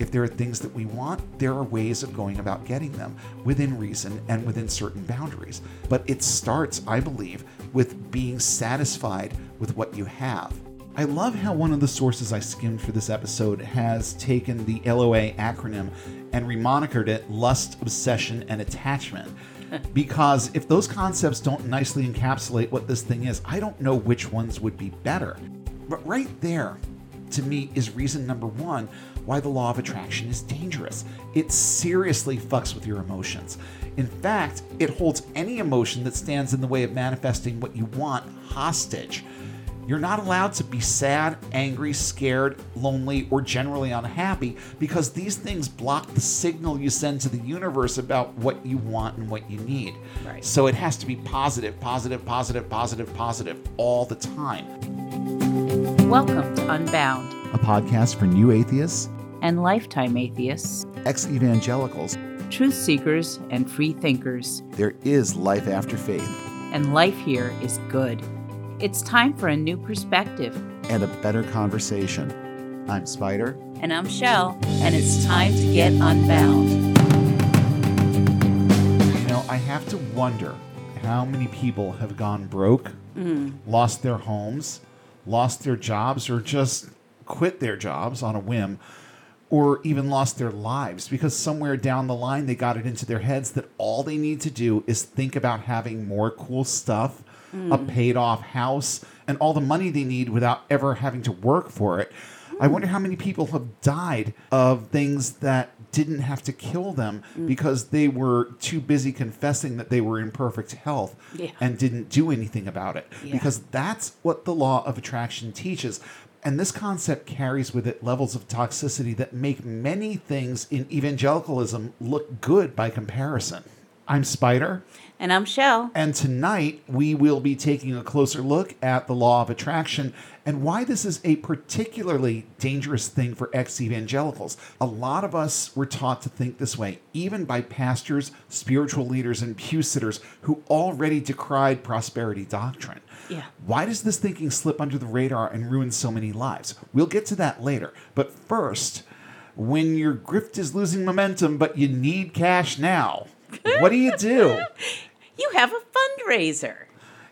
If there are things that we want, there are ways of going about getting them within reason and within certain boundaries. But it starts, I believe, with being satisfied with what you have. I love how one of the sources I skimmed for this episode has taken the LOA acronym and remonikered it lust, obsession, and attachment. because if those concepts don't nicely encapsulate what this thing is, I don't know which ones would be better. But right there, to me, is reason number one why the law of attraction is dangerous. It seriously fucks with your emotions. In fact, it holds any emotion that stands in the way of manifesting what you want hostage. You're not allowed to be sad, angry, scared, lonely, or generally unhappy because these things block the signal you send to the universe about what you want and what you need. Right. So it has to be positive, positive, positive, positive, positive all the time. Welcome to Unbound A podcast for new atheists, and Lifetime Atheists, ex evangelicals. truth seekers, and free thinkers. There is life after faith And life here is good. It's time for a new perspective. and a better conversation. I'm Spider. And I'm Shell, and it's time to get unbound. You know, I have to wonder how many people have gone broke, mm. lost their homes, lost their jobs, or just quit their jobs on a whim, or even lost their lives because somewhere down the line they got it into their heads that all they need to do is think about having more cool stuff, a hmm. paid off house, and all the money they need without ever having to work for it. I hmm. wonder how many people have died of things that didn't have to kill them hmm. because they were too busy confessing that they were in perfect health Yeah. and didn't do anything about it. Yeah. Because that's what the law of attraction teaches. And this concept carries with it levels of toxicity that make many things in evangelicalism look good by comparison. I'm Spider. And I'm Shell. And tonight we will be taking a closer look at the law of attraction and why this is a particularly dangerous thing for ex evangelicals. A lot of us were taught to think this way, even by pastors, spiritual leaders, and pew sitters who already decried prosperity doctrine. Yeah. Why does this thinking slip under the radar and ruin so many lives? We'll get to that later. But first, when your grift is losing momentum but you need cash now, what do you do? You have a fundraiser,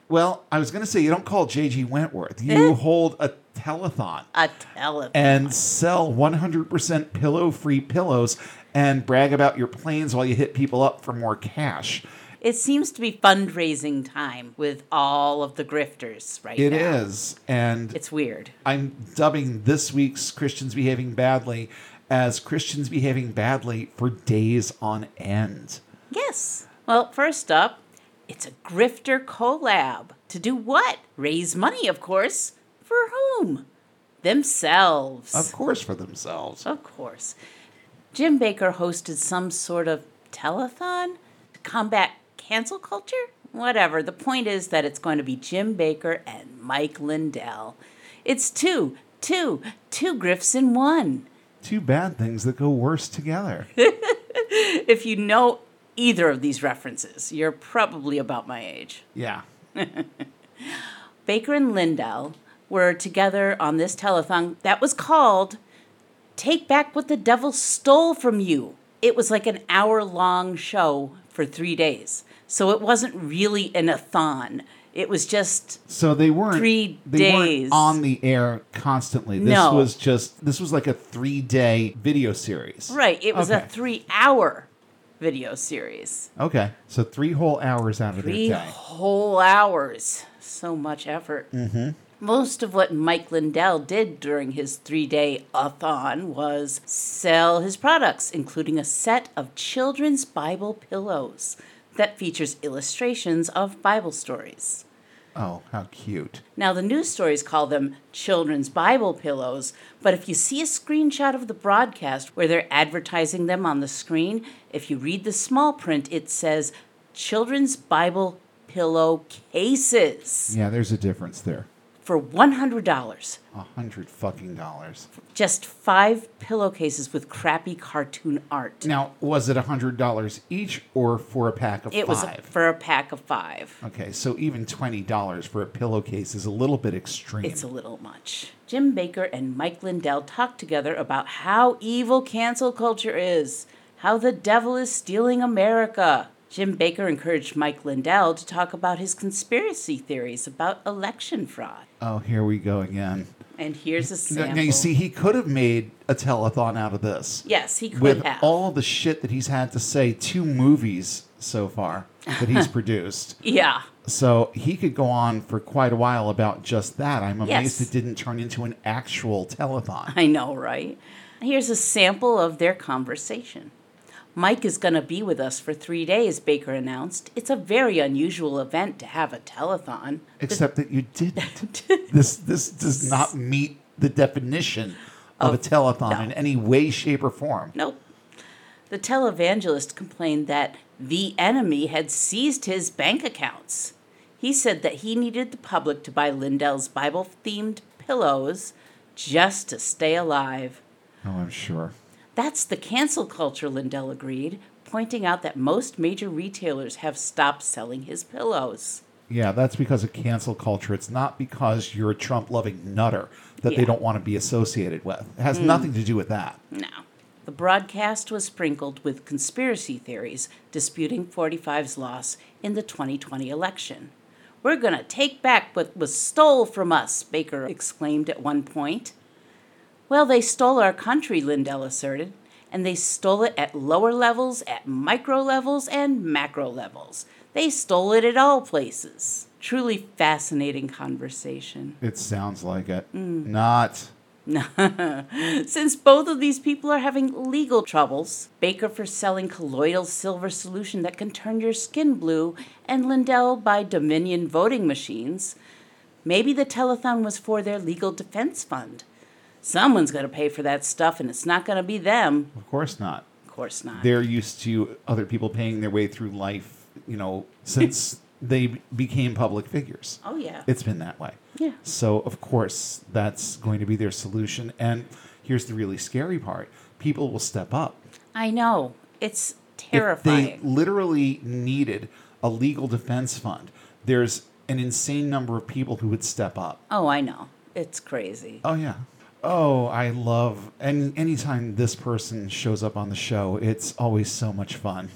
Well, I was going to say you don't call JG Wentworth. You eh. hold a telethon a telethon. and sell 100% pillow free pillows and brag about your planes while you hit people up for more cash. It seems to be fundraising time with all of the grifters right It now. is, And It's weird. I'm dubbing this week's Christians Behaving Badly as Christians Behaving Badly for days on end. Yes. Well, first up, it's a grifter collab. To do what? Raise money, of course. For whom? Themselves. Of course, for themselves. Of course. Jim Bakker hosted some sort of telethon to combat cancel culture? Whatever. The point is that it's going to be Jim Bakker and Mike Lindell. It's two, two, two grifts in one. Two bad things that go worse together. If you know either of these references, you're probably about my age. yeah. Bakker and Lindell were together on this telethon that was called Take Back What the Devil Stole From You. It was like an hour long show for three days. So it wasn't really an a-thon. It was just So they weren't Three they days. weren't on the air constantly. This No. was just this was like a three day video series. right. It was Okay. a three hour video series. Okay. So three whole hours out of Three their day. whole hours. So much effort. Mm-hmm. Most of what Mike Lindell did during his three day a-thon was sell his products, including a set of children's Bible pillows that features illustrations of Bible stories. Oh, how cute. Now, the news stories call them children's Bible pillows, but if you see a screenshot of the broadcast where they're advertising them on the screen, if you read the small print, it says children's Bible pillow cases. Yeah, there's a difference there. For $100. A hundred fucking dollars. Just five pillowcases with crappy cartoon art. Now, was it a hundred dollars each or for a pack of It was five? for a pack of five. okay, so even twenty dollars for a pillowcase is a little bit extreme. It's a little much. Jim Bakker and Mike Lindell talked together about how evil cancel culture is, how the devil is stealing America. Jim Bakker encouraged Mike Lindell to talk about his conspiracy theories about election fraud. oh, here we go again. And here's a sample. now you see, he could have made a telethon out of this. yes, he could with have. all the shit that he's had to say, two movies so far that he's produced. yeah. So he could go on for quite a while about just that. I'm amazed Yes. it didn't turn into an actual telethon. I know, right? Here's a sample of their conversation. Mike is going to be with us for three days, Bakker announced. It's a very unusual event to have a telethon. Except that you didn't. this this does not meet the definition of a telethon no. in any way, shape, or form. Nope. The televangelist complained that the enemy had seized his bank accounts. He said that he needed the public to buy Lindell's Bible themed pillows just to stay alive. Oh, I'm sure. That's the cancel culture, Lindell agreed, pointing out that most major retailers have stopped selling his pillows. Yeah, that's because of cancel culture. It's not because you're a Trump loving nutter that they don't want to be associated with. It has hmm. nothing to do with that. No. The broadcast was sprinkled with conspiracy theories disputing 45's loss in the 2020 election. We're going to take back what was stole from us, Bakker exclaimed at one point. Well, they stole our country, Lindell asserted, and they stole it at lower levels, at micro levels, and macro levels. They stole it at all places. Truly fascinating conversation. It sounds like it. Mm. Not. Since both of these people are having legal troubles, Bakker for selling colloidal silver solution that can turn your skin blue, and Lindell by Dominion voting machines, maybe the telethon was for their legal defense fund. Someone's going to pay for that stuff, and it's not going to be them. Of course not. Of course not. They're used to other people paying their way through life, you know, since they became public figures. oh, yeah. It's been that way. Yeah. So, of course, that's going to be their solution. And here's the really scary part people will step up. I know. It's If terrifying. they literally needed a legal defense fund, there's an insane number of people who would step up. oh, I know. It's crazy. Oh yeah. Oh, I love and anytime this person shows up on the show, it's always so much fun.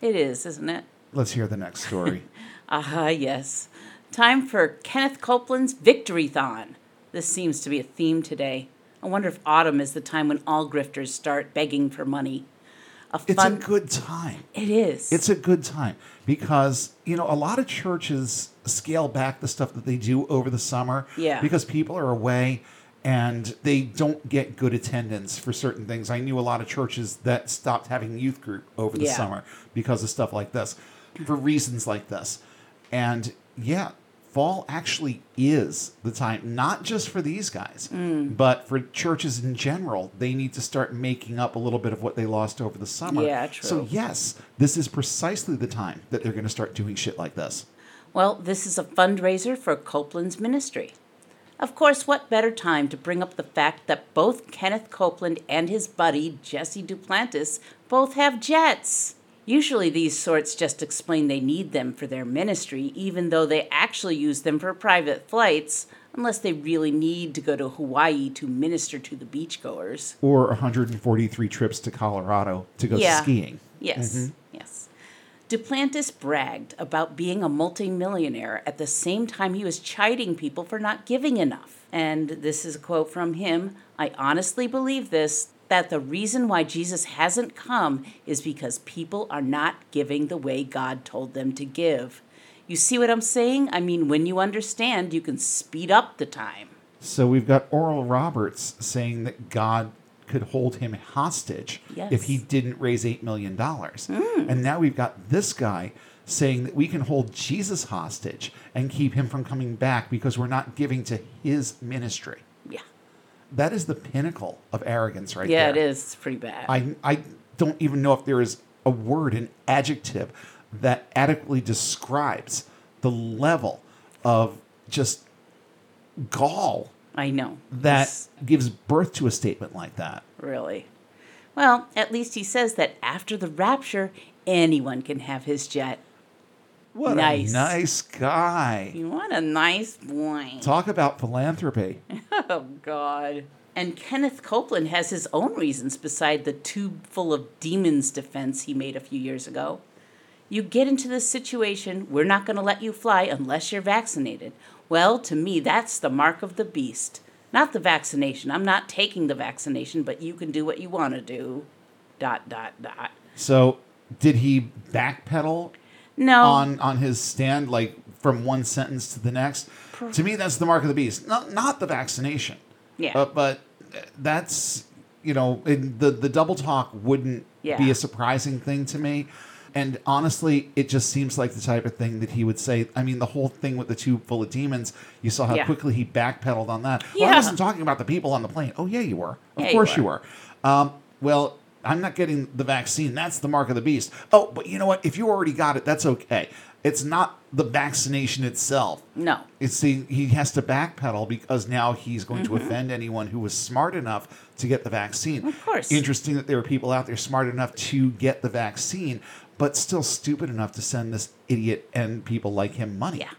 It is, isn't it? Let's hear the next story. Ah, yes. Time for Kenneth Copeland's Victory Thon. This seems to be a theme today. I wonder if autumn is the time when all grifters start begging for money. A it's a good time. it is. It's a good time because, you know, a lot of churches scale back the stuff that they do over the summer Yeah. because people are away and they don't get good attendance for certain things. I knew a lot of churches that stopped having youth group over the Yeah. summer because of stuff like this, for reasons like this. And yeah, fall actually is the time, not just for these guys, Mm. but for churches in general. They need to start making up a little bit of what they lost over the summer. Yeah, true. So yes, this is precisely the time that they're going to start doing shit like this. well, this is a fundraiser for Copeland's ministry. Of course, what better time to bring up the fact that both Kenneth Copeland and his buddy, Jesse Duplantis, both have jets? Usually, these sorts just explain they need them for their ministry, even though they actually use them for private flights, unless they really need to go to Hawaii to minister to the beachgoers. Or 143 trips to Colorado to go Yeah. skiing. Yes, mm-hmm. yes. Duplantis bragged about being a multimillionaire at the same time he was chiding people for not giving enough. And this is a quote from him I honestly believe this that the reason why Jesus hasn't come is because people are not giving the way God told them to give. You see what I'm saying? I mean, when you understand, you can speed up the time. So we've got Oral Roberts saying that God could hold him hostage Yes. if he didn't raise $8 million. Mm. And now we've got this guy saying that we can hold Jesus hostage and keep him from coming back because we're not giving to his ministry. Yeah. That is the pinnacle of arrogance right Yeah, there. it is. It's pretty bad. I, I don't even know if there is a word, an adjective that adequately describes the level of just gall I know. that It's gives birth to a statement like that. really. Well, at least he says that after the rapture, anyone can have his jet. What Nice. a nice guy. What a nice boy. Talk about philanthropy. Oh, God. And Kenneth Copeland has his own reasons beside the tube full of demons defense he made a few years ago. You get into this situation, we're not going to let you fly unless you're vaccinated. Well, to me, that's the mark of the beast. Not the vaccination. I'm not taking the vaccination, but you can do what you want to do. Dot, dot, dot. So, did he backpedal No. on on his stand like from one sentence to the next? To me, that's the mark of the beast. Not not the vaccination. Yeah. Uh, but that's you know the the double talk wouldn't be a surprising thing to me. And honestly, it just seems like the type of thing that he would say. I mean, the whole thing with the tube full of demons, you saw how Yeah. quickly he backpedaled on that. Well, I wasn't talking about the people on the plane. Oh, yeah, you were. Of Yeah, course you were. were. Um, well, I'm not getting the vaccine. That's the mark of the beast. Oh, but you know what? If you already got it, that's okay. It's not the vaccination itself. no. It's the he has to backpedal because now he's going to offend anyone who was smart enough to get the vaccine. Mm-hmm. Of course. Interesting that there are people out there smart enough to get the vaccine, but still stupid enough to send this idiot and people like him money. Yeah.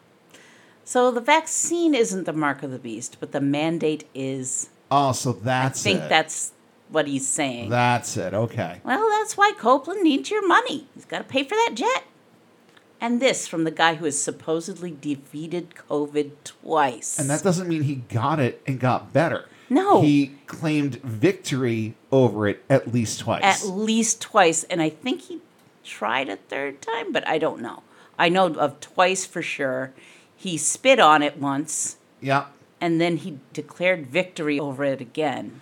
So the vaccine isn't the mark of the beast, but the mandate is. Oh, so that's I think it. that's what he's saying. that's it. Okay. Well, that's why Copeland needs your money. He's got to pay for that jet. And this from the guy who has supposedly defeated COVID twice. And that doesn't mean he got it and got better. No. He claimed victory over it at least twice. at least twice. And I think he tried a third time, but I don't know. I know of twice for sure. He spit on it once, yeah. and then he declared victory over it again.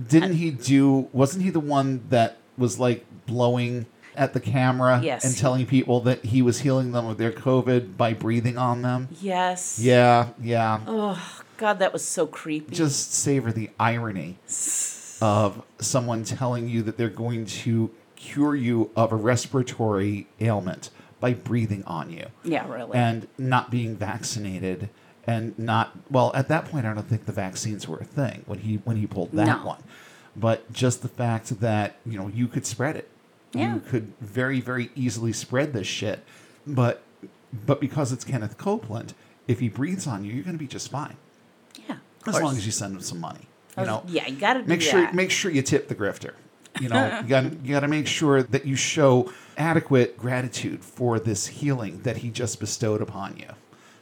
Didn't he do? Wasn't he the one that was like blowing at the camera Yes. and telling people that he was healing them of their COVID by breathing on them? Yes. Yeah, yeah. Oh, God, that was so creepy. Just savor the irony of someone telling you that they're going to cure you of a respiratory ailment by breathing on you. yeah, really. and not being vaccinated and not well at that point i don't think the vaccines were a thing when he when he pulled that No. one but just the fact that you know you could spread it Yeah. you could very very easily spread this shit but but because it's kenneth copeland if he breathes on you you're going to be just fine yeah. as long as you send him some money you oh, know yeah, you got to do make that. sure make sure you tip the grifter. You know, you got you got to make sure that you show adequate gratitude for this healing that he just bestowed upon you.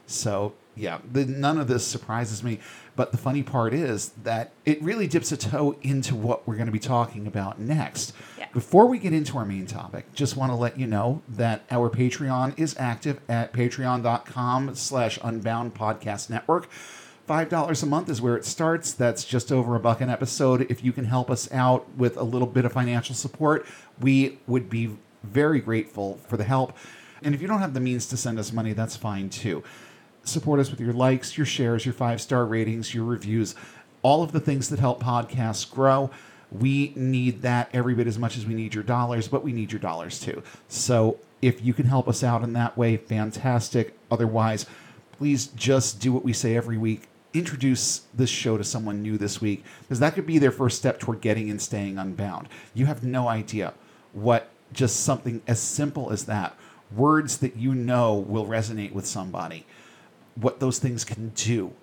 So yeah, the, none of this surprises me. But the funny part is that it really dips a toe into what we're going to be talking about next. Yeah. Before we get into our main topic, just want to let you know that our Patreon is active at patreon.com slash unbound podcast network. Five dollars a month is where it starts. That's just over a buck an episode. If you can help us out with a little bit of financial support, we would be very grateful for the help. And if you don't have the means to send us money, that's fine too. Support us with your likes, your shares, your five star ratings, your reviews, all of the things that help podcasts grow. We need that every bit as much as we need your dollars, but we need your dollars too. So if you can help us out in that way, fantastic. Otherwise, please just do what we say every week. Introduce this show to someone new this week, because that could be their first step toward getting and staying unbound. You have no idea what just something as simple as that, words that you know will resonate with somebody, what those things can do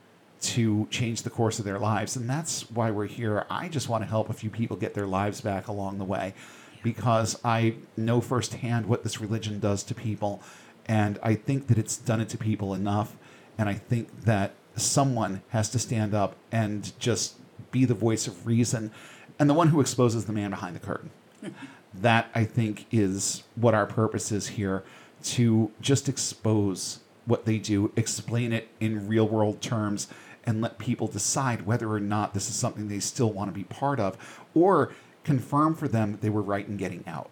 to change the course of their lives. And that's why we're here. I just want to help a few people get their lives back along the way because I know firsthand what this religion does to people. And I think that it's done it to people enough. And I think that someone has to stand up and just be the voice of reason and the one who exposes the man behind the curtain. that I think is what our purpose is here to just expose what they do, explain it in real world terms, and let people decide whether or not this is something they still want to be part of or confirm for them that they were right in getting out.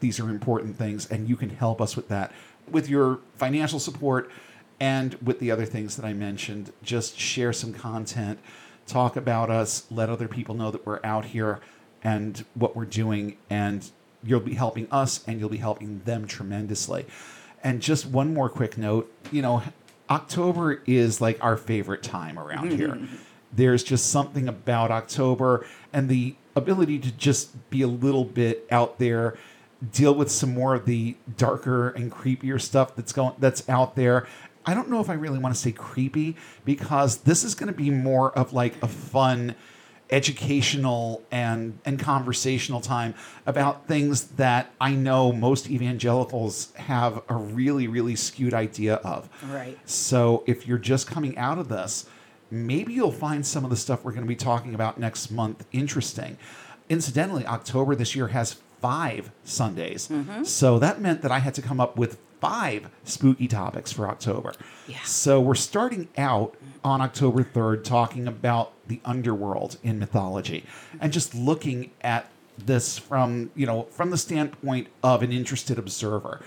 These are important things, and you can help us with that with your financial support and with the other things that I mentioned. Just share some content, talk about us, let other people know that we're out here and what we're doing, and you'll be helping us and you'll be helping them tremendously. And just one more quick note you know, October is like our favorite time around here. There's just something about October and the ability to just be a little bit out there, deal with some more of the darker and creepier stuff that's going that's out there. I don't know if I really want to say creepy because this is going to be more of like a fun educational and and conversational time about things that I know most evangelicals have a really really skewed idea of. Right. So if you're just coming out of this, maybe you'll find some of the stuff we're going to be talking about next month interesting. Incidentally, October this year has 5 Sundays. So that meant that I had to come up with five spooky topics for October. Yeah. So we're starting out on October 3rd talking about the underworld in mythology and just looking at this from, you know, from the standpoint of an interested observer,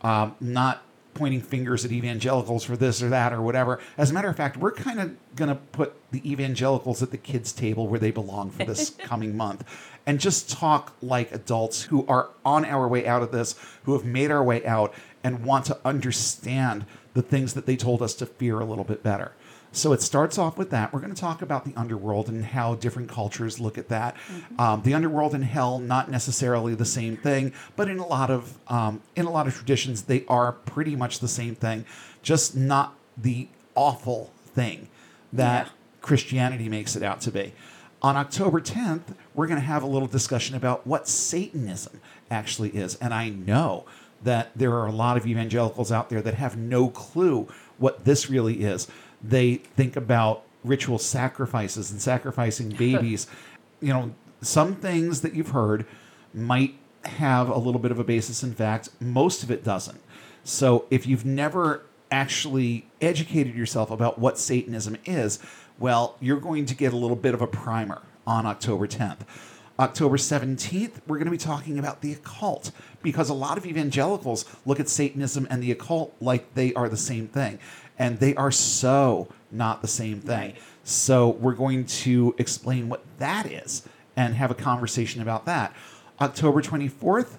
um, not pointing fingers at evangelicals for this or that or whatever. As a matter of fact, we're kind of going to put the evangelicals at the kids' table where they belong for this coming month and just talk like adults who are on our way out of this, who have made our way out and want to understand the things that they told us to fear a little bit better. So it starts off with that. We're going to talk about the underworld and how different cultures look at that. Um, the underworld and hell, not necessarily the same thing, but in a lot of um, in a lot of traditions, they are pretty much the same thing, just not the awful thing that Yeah. Christianity makes it out to be. On October 10th, we're going to have a little discussion about what Satanism actually is. And I know that there are a lot of evangelicals out there that have no clue what this really is. They think about ritual sacrifices and sacrificing babies. you know, some things that you've heard might have a little bit of a basis in fact, most of it doesn't. So if you've never actually educated yourself about what Satanism is, well, you're going to get a little bit of a primer on October 10th. October 17th, we're going to be talking about the occult because a lot of evangelicals look at Satanism and the occult like they are the same thing. And they are so not the same thing. So we're going to explain what that is and have a conversation about that. October 24th,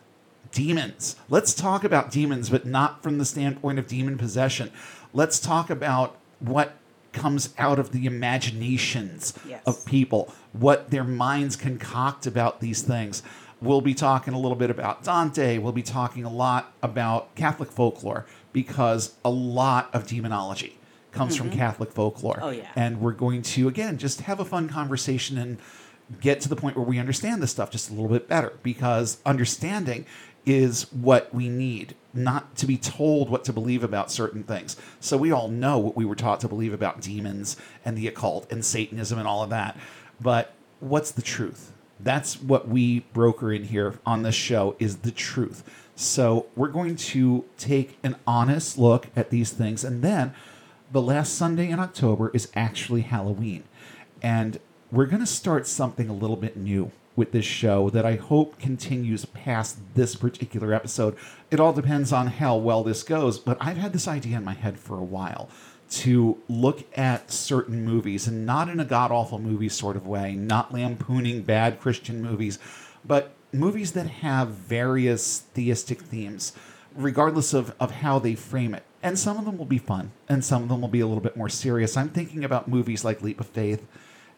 demons. Let's talk about demons, but not from the standpoint of demon possession. Let's talk about what comes out of the imaginations Yes. of people, what their minds concoct about these things. We'll be talking a little bit about Dante. We'll be talking a lot about Catholic folklore because a lot of demonology comes from mm-hmm. Catholic folklore. Oh, yeah. And we're going to, again, just have a fun conversation and get to the point where we understand this stuff just a little bit better because understanding is what we need, not to be told what to believe about certain things. So we all know what we were taught to believe about demons and the occult and Satanism and all of that. But what's the truth? That's what we broker in here on this show is the truth. So we're going to take an honest look at these things and then the last Sunday in October is actually Halloween. And we're going to start something a little bit new with this show that I hope continues past this particular episode. It all depends on how well this goes, but I've had this idea in my head for a while to look at certain movies and not in a god awful movie sort of way, not lampooning bad Christian movies, but movies that have various theistic themes, regardless of, of how they frame it. And some of them will be fun, and some of them will be a little bit more serious. I'm thinking about movies like Leap of Faith,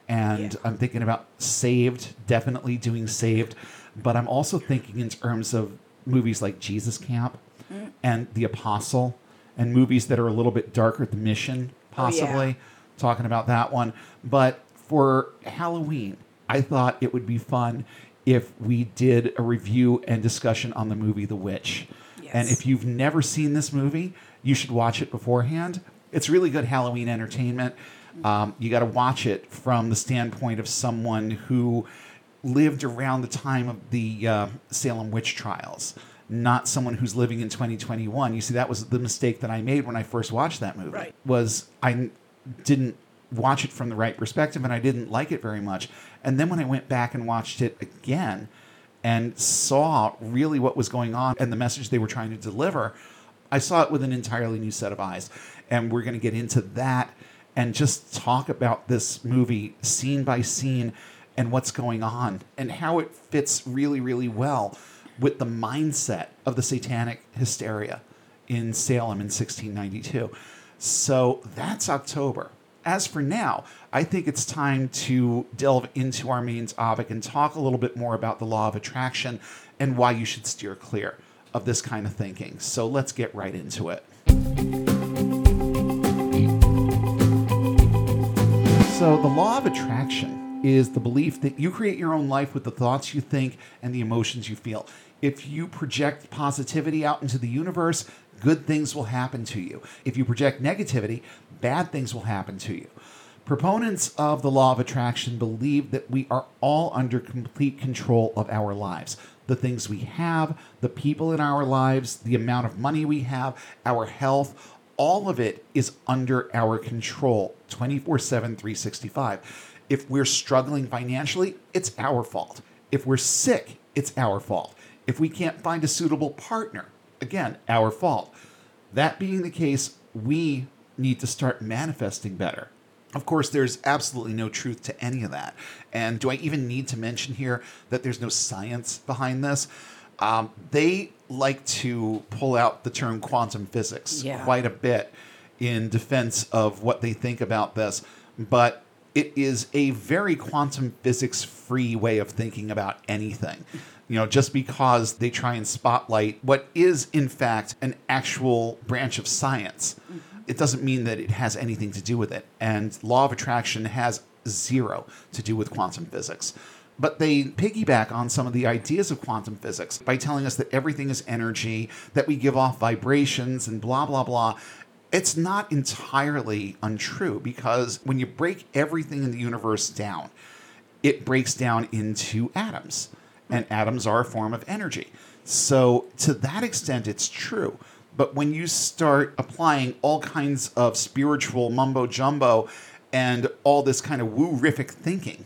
and Yeah. I'm thinking about Saved, definitely doing Saved, but I'm also thinking in terms of movies like Jesus Camp mm. and The Apostle, and movies that are a little bit darker, The Mission, Oh, yeah. possibly, talking about that one. But for Halloween, I thought it would be fun if we did a review and discussion on the movie The Witch. And if you've never seen this movie, you should watch it beforehand. It's really good Halloween entertainment. Um, you got to watch it from the standpoint of someone who lived around the time of the uh, Salem witch trials, not someone who's living in 2021. You see, that was the mistake that I made when I first watched that movie. Right. Was I didn't watch it from the right perspective, and I didn't like it very much. And then when I went back and watched it again, and saw really what was going on and the message they were trying to deliver, I saw it with an entirely new set of eyes. And we're going to get into that and just talk about this movie scene by scene and what's going on and how it fits really, really well with the mindset of the satanic hysteria in Salem in 1692. So that's October. As for now, I think it's time to delve into our main topic and talk a little bit more about the law of attraction and why you should steer clear of this kind of thinking. So let's get right into it. So, the law of attraction is the belief that you create your own life with the thoughts you think and the emotions you feel. If you project positivity out into the universe, good things will happen to you. If you project negativity, bad things will happen to you. Proponents of the law of attraction believe that we are all under complete control of our lives. The things we have, the people in our lives, the amount of money we have, our health, all of it is under our control 24 7, 365. If we're struggling financially, it's our fault. If we're sick, it's our fault. If we can't find a suitable partner, again, our fault. That being the case, we need to start manifesting better. Of course, there's absolutely no truth to any of that. And do I even need to mention here that there's no science behind this? Um, they like to pull out the term quantum physics Yeah. quite a bit in defense of what they think about this, but it is a very quantum physics free way of thinking about anything. You know, just because they try and spotlight what is, in fact, an actual branch of science, mm-hmm. it doesn't mean that it has anything to do with it. And law of attraction has zero to do with quantum physics. But they piggyback on some of the ideas of quantum physics by telling us that everything is energy, that we give off vibrations, and blah, blah, blah. It's not entirely untrue because when you break everything in the universe down, it breaks down into atoms, and atoms are a form of energy. So, to that extent, it's true. But when you start applying all kinds of spiritual mumbo jumbo and all this kind of woo-rific thinking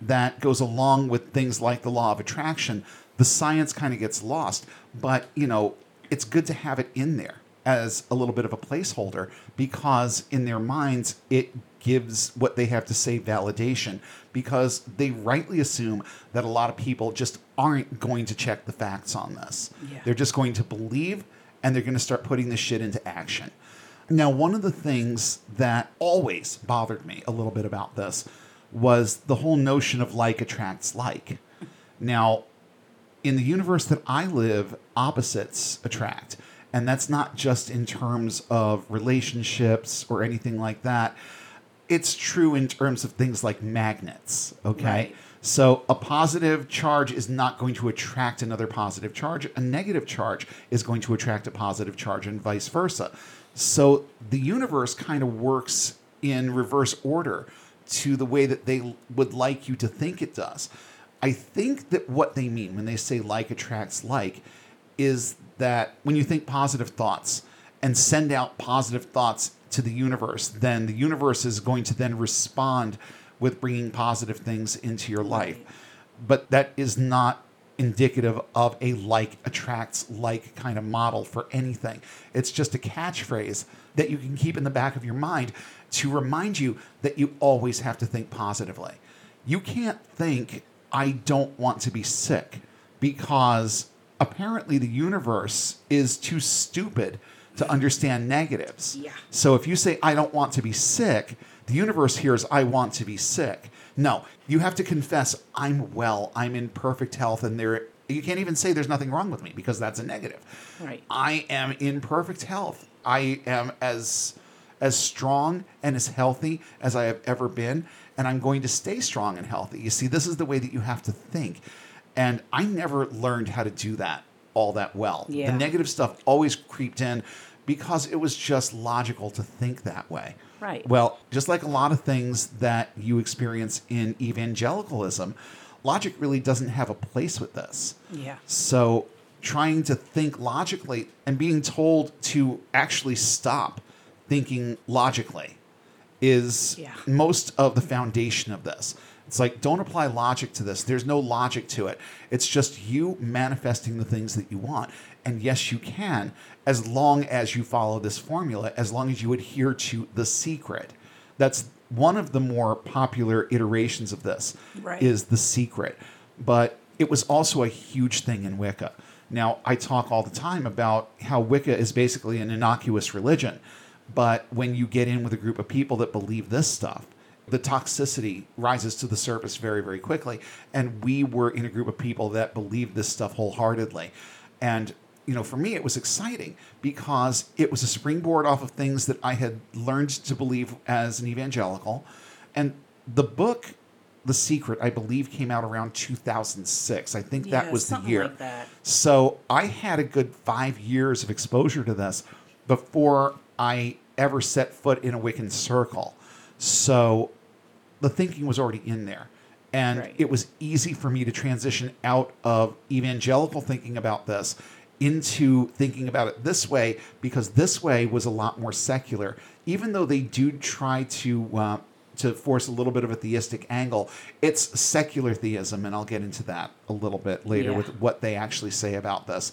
that goes along with things like the law of attraction, the science kind of gets lost. But, you know, it's good to have it in there as a little bit of a placeholder because in their minds it gives what they have to say validation because they rightly assume that a lot of people just aren't going to check the facts on this. Yeah. They're just going to believe and they're going to start putting this shit into action. Now, one of the things that always bothered me a little bit about this was the whole notion of like attracts like. Now, in the universe that I live, opposites attract. And that's not just in terms of relationships or anything like that. It's true in terms of things like magnets, okay? Right. So a positive charge is not going to attract another positive charge. A negative charge is going to attract a positive charge and vice versa. So the universe kind of works in reverse order to the way that they would like you to think it does. I think that what they mean when they say like attracts like is that when you think positive thoughts and send out positive thoughts to the universe, then the universe is going to then respond with bringing positive things into your life. But that is not indicative of a like attracts like kind of model for anything. It's just a catchphrase that you can keep in the back of your mind to remind you that you always have to think positively. You can't think, I don't want to be sick because apparently the universe is too stupid to understand negatives. Yeah. So if you say, I don't want to be sick, the universe hears, I want to be sick. No, you have to confess, I'm well, I'm in perfect health, and there. You can't even say there's nothing wrong with me because that's a negative. Right. I am in perfect health. I am as as strong and as healthy as I have ever been, and I'm going to stay strong and healthy. You see, this is the way that you have to think. And I never learned how to do that all that well. Yeah. The negative stuff always creeped in because it was just logical to think that way. Right. Well, just like a lot of things that you experience in evangelicalism, logic really doesn't have a place with this. Yeah. So, trying to think logically and being told to actually stop thinking logically is Yeah. most of the foundation of this. It's like, don't apply logic to this. There's no logic to it. It's just you manifesting the things that you want. And yes, you can, as long as you follow this formula, as long as you adhere to the secret. That's one of the more popular iterations of this Right. is the secret. But it was also a huge thing in Wicca. Now, I talk all the time about how Wicca is basically an innocuous religion, But when you get in with a group of people that believe this stuff, the toxicity rises to the surface very, very quickly. And we were in a group of people that believed this stuff wholeheartedly. And, you know, for me, it was exciting because it was a springboard off of things that I had learned to believe as an evangelical. And the book, The Secret, I believe came out around 2006. I think Yeah, that was the year. like. So I had a good five years of exposure to this before I ever set foot in a Wiccan circle. So the thinking was already in there. And Right. it was easy for me to transition out of evangelical thinking about this into thinking about it this way because this way was a lot more secular. Even though they do try to uh, to force a little bit of a theistic angle, it's secular theism, and I'll get into that a little bit later Yeah. with what they actually say about this.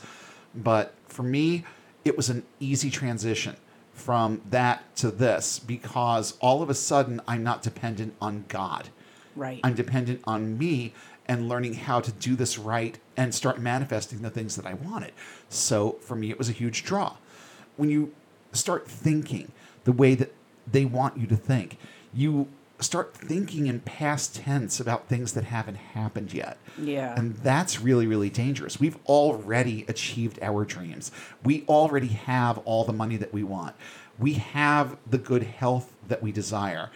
But for me, it was an easy transition from that to this because all of a sudden I'm not dependent on God. Right. I'm dependent on me and learning how to do this right and start manifesting the things that I wanted. So for me, it was a huge draw. When you start thinking the way that they want you to think, you start thinking in past tense about things that haven't happened yet. Yeah. And that's really, really dangerous. We've already achieved our dreams. We already have all the money that we want. We have the good health that we desire.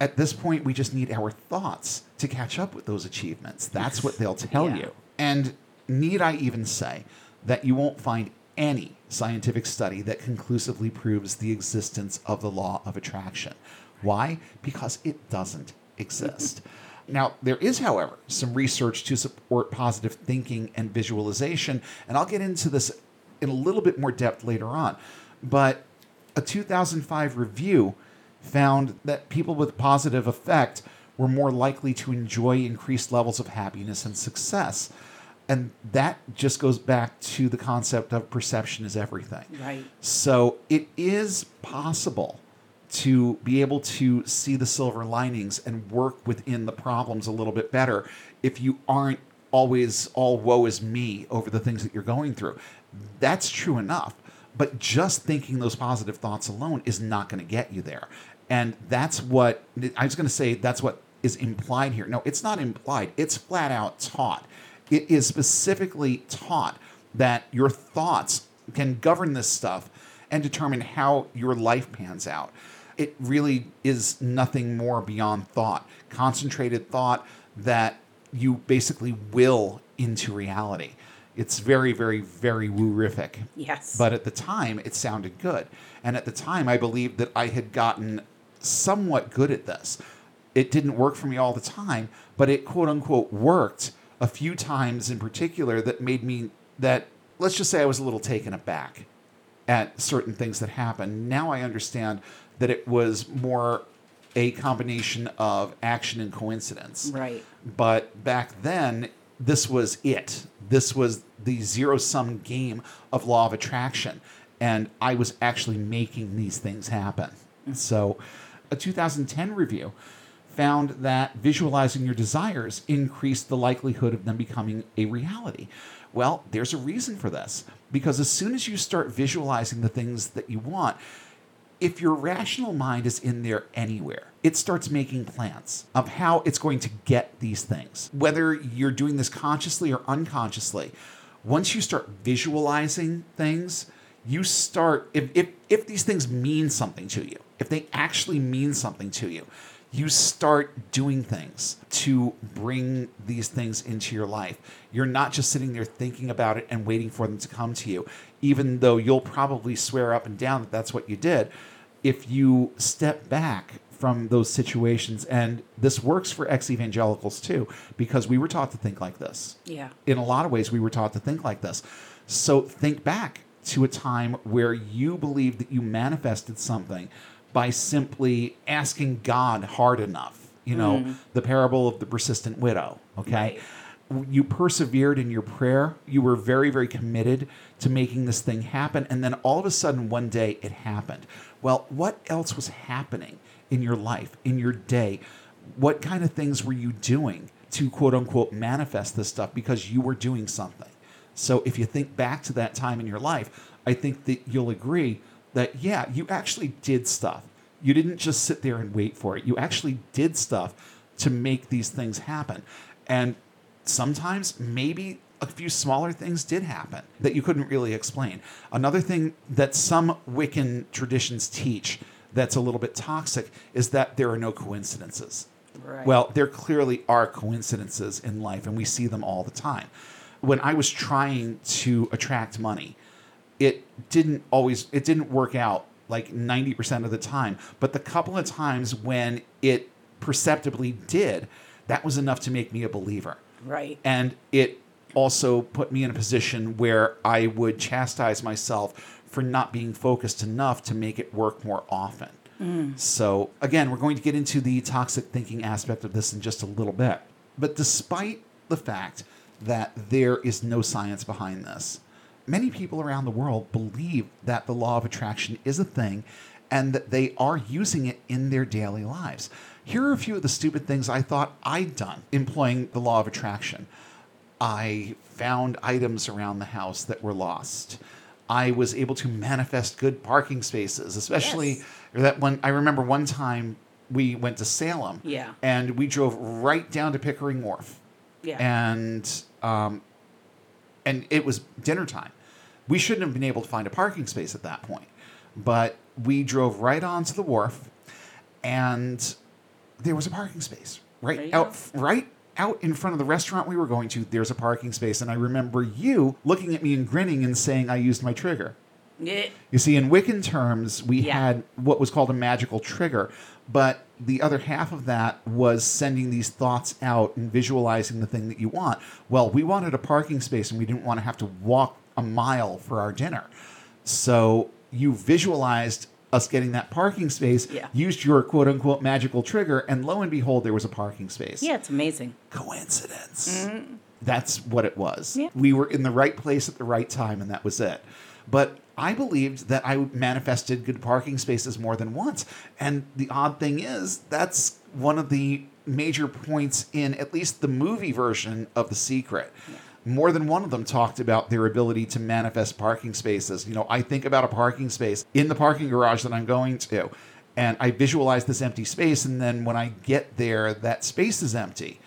At this point, we just need our thoughts to catch up with those achievements. That's what they'll tell Yeah. you. And need I even say that you won't find any scientific study that conclusively proves the existence of the law of attraction. Why? Because it doesn't exist. Now, there is, however, some research to support positive thinking and visualization, and I'll get into this in a little bit more depth later on. But a 2005 review found that people with positive affect were more likely to enjoy increased levels of happiness and success. And that just goes back to the concept of perception is everything. Right. So it is possible to be able to see the silver linings and work within the problems a little bit better if you aren't always all woe is me over the things that you're going through. That's true enough. But just thinking those positive thoughts alone is not going to get you there. And that's what I was going to say, that's what is implied here. No, it's not implied, it's flat out taught. It is specifically taught that your thoughts can govern this stuff and determine how your life pans out. It really is nothing more beyond thought, concentrated thought that you basically will into reality. It's very, very, very woorific. Yes. But at the time, it sounded good. And at the time, I believed that I had gotten somewhat good at this. It didn't work for me all the time, but it quote unquote worked a few times in particular that made me, that let's just say I was a little taken aback at certain things that happened. Now I understand that it was more a combination of action and coincidence. Right. But back then, this was it. This was the zero sum game of law of attraction. And I was actually making these things happen. Mm. So, a 2010 review found that visualizing your desires increased the likelihood of them becoming a reality. Well, there's a reason for this. Because as soon as you start visualizing the things that you want, if your rational mind is in there anywhere, it starts making plans of how it's going to get these things. Whether you're doing this consciously or unconsciously, once you start visualizing things, you start, if, if, if these things mean something to you, if they actually mean something to you, you start doing things to bring these things into your life. You're not just sitting there thinking about it and waiting for them to come to you, even though you'll probably swear up and down that that's what you did. If you step back from those situations, and this works for ex evangelicals too, because we were taught to think like this. Yeah. In a lot of ways, we were taught to think like this. So think back to a time where you believed that you manifested something by simply asking God hard enough. You know, mm. the parable of the persistent widow, okay? You persevered in your prayer. You were very, very committed to making this thing happen. And then all of a sudden, one day, it happened. Well, what else was happening in your life, in your day? What kind of things were you doing to quote unquote manifest this stuff because you were doing something? So if you think back to that time in your life, I think that you'll agree that, yeah, you actually did stuff. You didn't just sit there and wait for it. You actually did stuff to make these things happen. And sometimes maybe a few smaller things did happen that you couldn't really explain. Another thing that some Wiccan traditions teach that's a little bit toxic is that there are no coincidences. Right. Well, there clearly are coincidences in life, and we see them all the time. When I was trying to attract money, it didn't always it didn't work out like 90% of the time, but the couple of times when it perceptibly did, that was enough to make me a believer. right. And it also put me in a position where I would chastise myself for not being focused enough to make it work more often. So, again, we're going to get into the toxic thinking aspect of this in just a little bit. But despite the fact that there is no science behind this, many people around the world believe that the law of attraction is a thing and that they are using it in their daily lives. Here are a few of the stupid things I thought I'd done employing the law of attraction. I found items around the house that were lost. I was able to manifest good parking spaces, especially Yes. that one. I remember one time we went to Salem, Yeah. and we drove right down to Pickering Wharf, Yeah. and um, and it was dinner time. We shouldn't have been able to find a parking space at that point, but we drove right onto the wharf, and there was a parking space right out right out in front of the restaurant we were going to. There's a parking space, and I remember you looking at me and grinning and saying I used my trigger. Yeah. You see, in Wiccan terms, we Yeah. had what was called a magical trigger, but the other half of that was sending these thoughts out and visualizing the thing that you want. Well, we wanted a parking space and we didn't want to have to walk a mile for our dinner. So you visualized us getting that parking space, Yeah. used your quote unquote magical trigger, and lo and behold, there was a parking space Yeah, it's amazing. coincidence. Mm-hmm. That's what it was. Yeah. We were in the right place at the right time, and that was it. But I believed that I manifested good parking spaces more than once. And the odd thing is, that's one of the major points in at least the movie version of The Secret. More than one of them talked about their ability to manifest parking spaces. You know, I think about a parking space in the parking garage that I'm going to, and I visualize this empty space, and then when I get there, that space is empty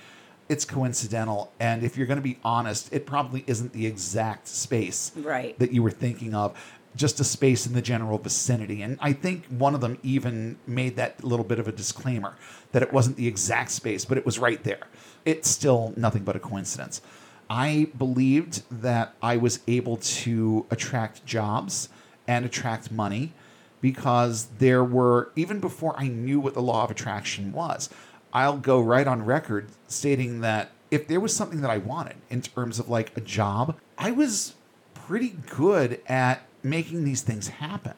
it's coincidental. And if you're going to be honest, it probably isn't the exact space Right. that you were thinking of, just a space in the general vicinity. And I think one of them even made that little bit of a disclaimer that it wasn't the exact space, but it was right there. It's still nothing but a coincidence. I believed that I was able to attract jobs and attract money because there were, even before I knew what the law of attraction was, I'll go right on record stating that if there was something that I wanted in terms of like a job, I was pretty good at making these things happen.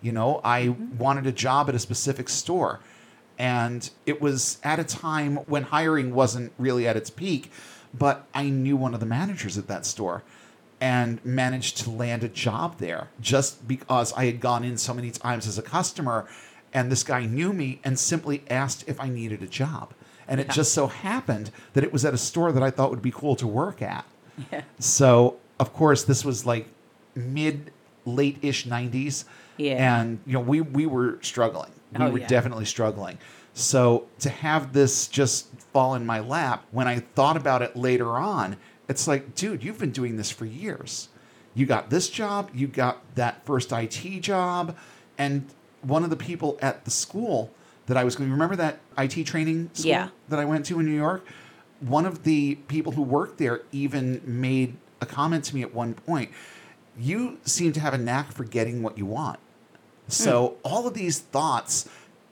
You know, I mm-hmm. wanted a job at a specific store, and it was at a time when hiring wasn't really at its peak, but I knew one of the managers at that store and managed to land a job there just because I had gone in so many times as a customer and this guy knew me and simply asked if I needed a job. And it just so happened that it was at a store that I thought would be cool to work at. Yeah. So, of course, this was like mid late ish 90s. Yeah. And, you know, we, we were struggling. We Oh, were yeah. definitely struggling. So, to have this just fall in my lap, when I thought about it later on, it's like, dude, you've been doing this for years. You got this job, you got that first IT job, and one of the people at the school that I was going, remember that IT training school Yeah. that I went to in New York? One of the people who worked there even made a comment to me at one point. You seem to have a knack for getting what you want. Hmm. So all of these thoughts,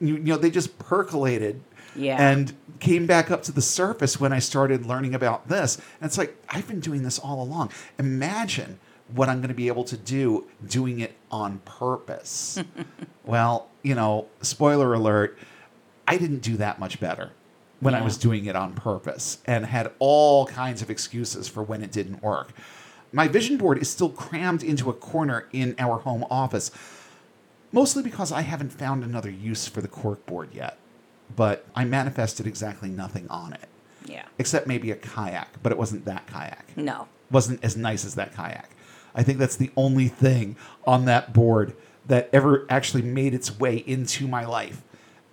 you, you know, they just percolated Yeah. and came back up to the surface when I started learning about this. And it's like, I've been doing this all along. Imagine what I'm going to be able to do doing it on purpose. well, you know, spoiler alert, I didn't do that much better when I was doing it on purpose and had all kinds of excuses for when it didn't work. My vision board is still crammed into a corner in our home office, mostly because I haven't found another use for the cork board yet. But I manifested exactly nothing on it, yeah. except maybe a kayak, but it wasn't that kayak. No. wasn't as nice as that kayak. I think that's the only thing on that board that ever actually made its way into my life.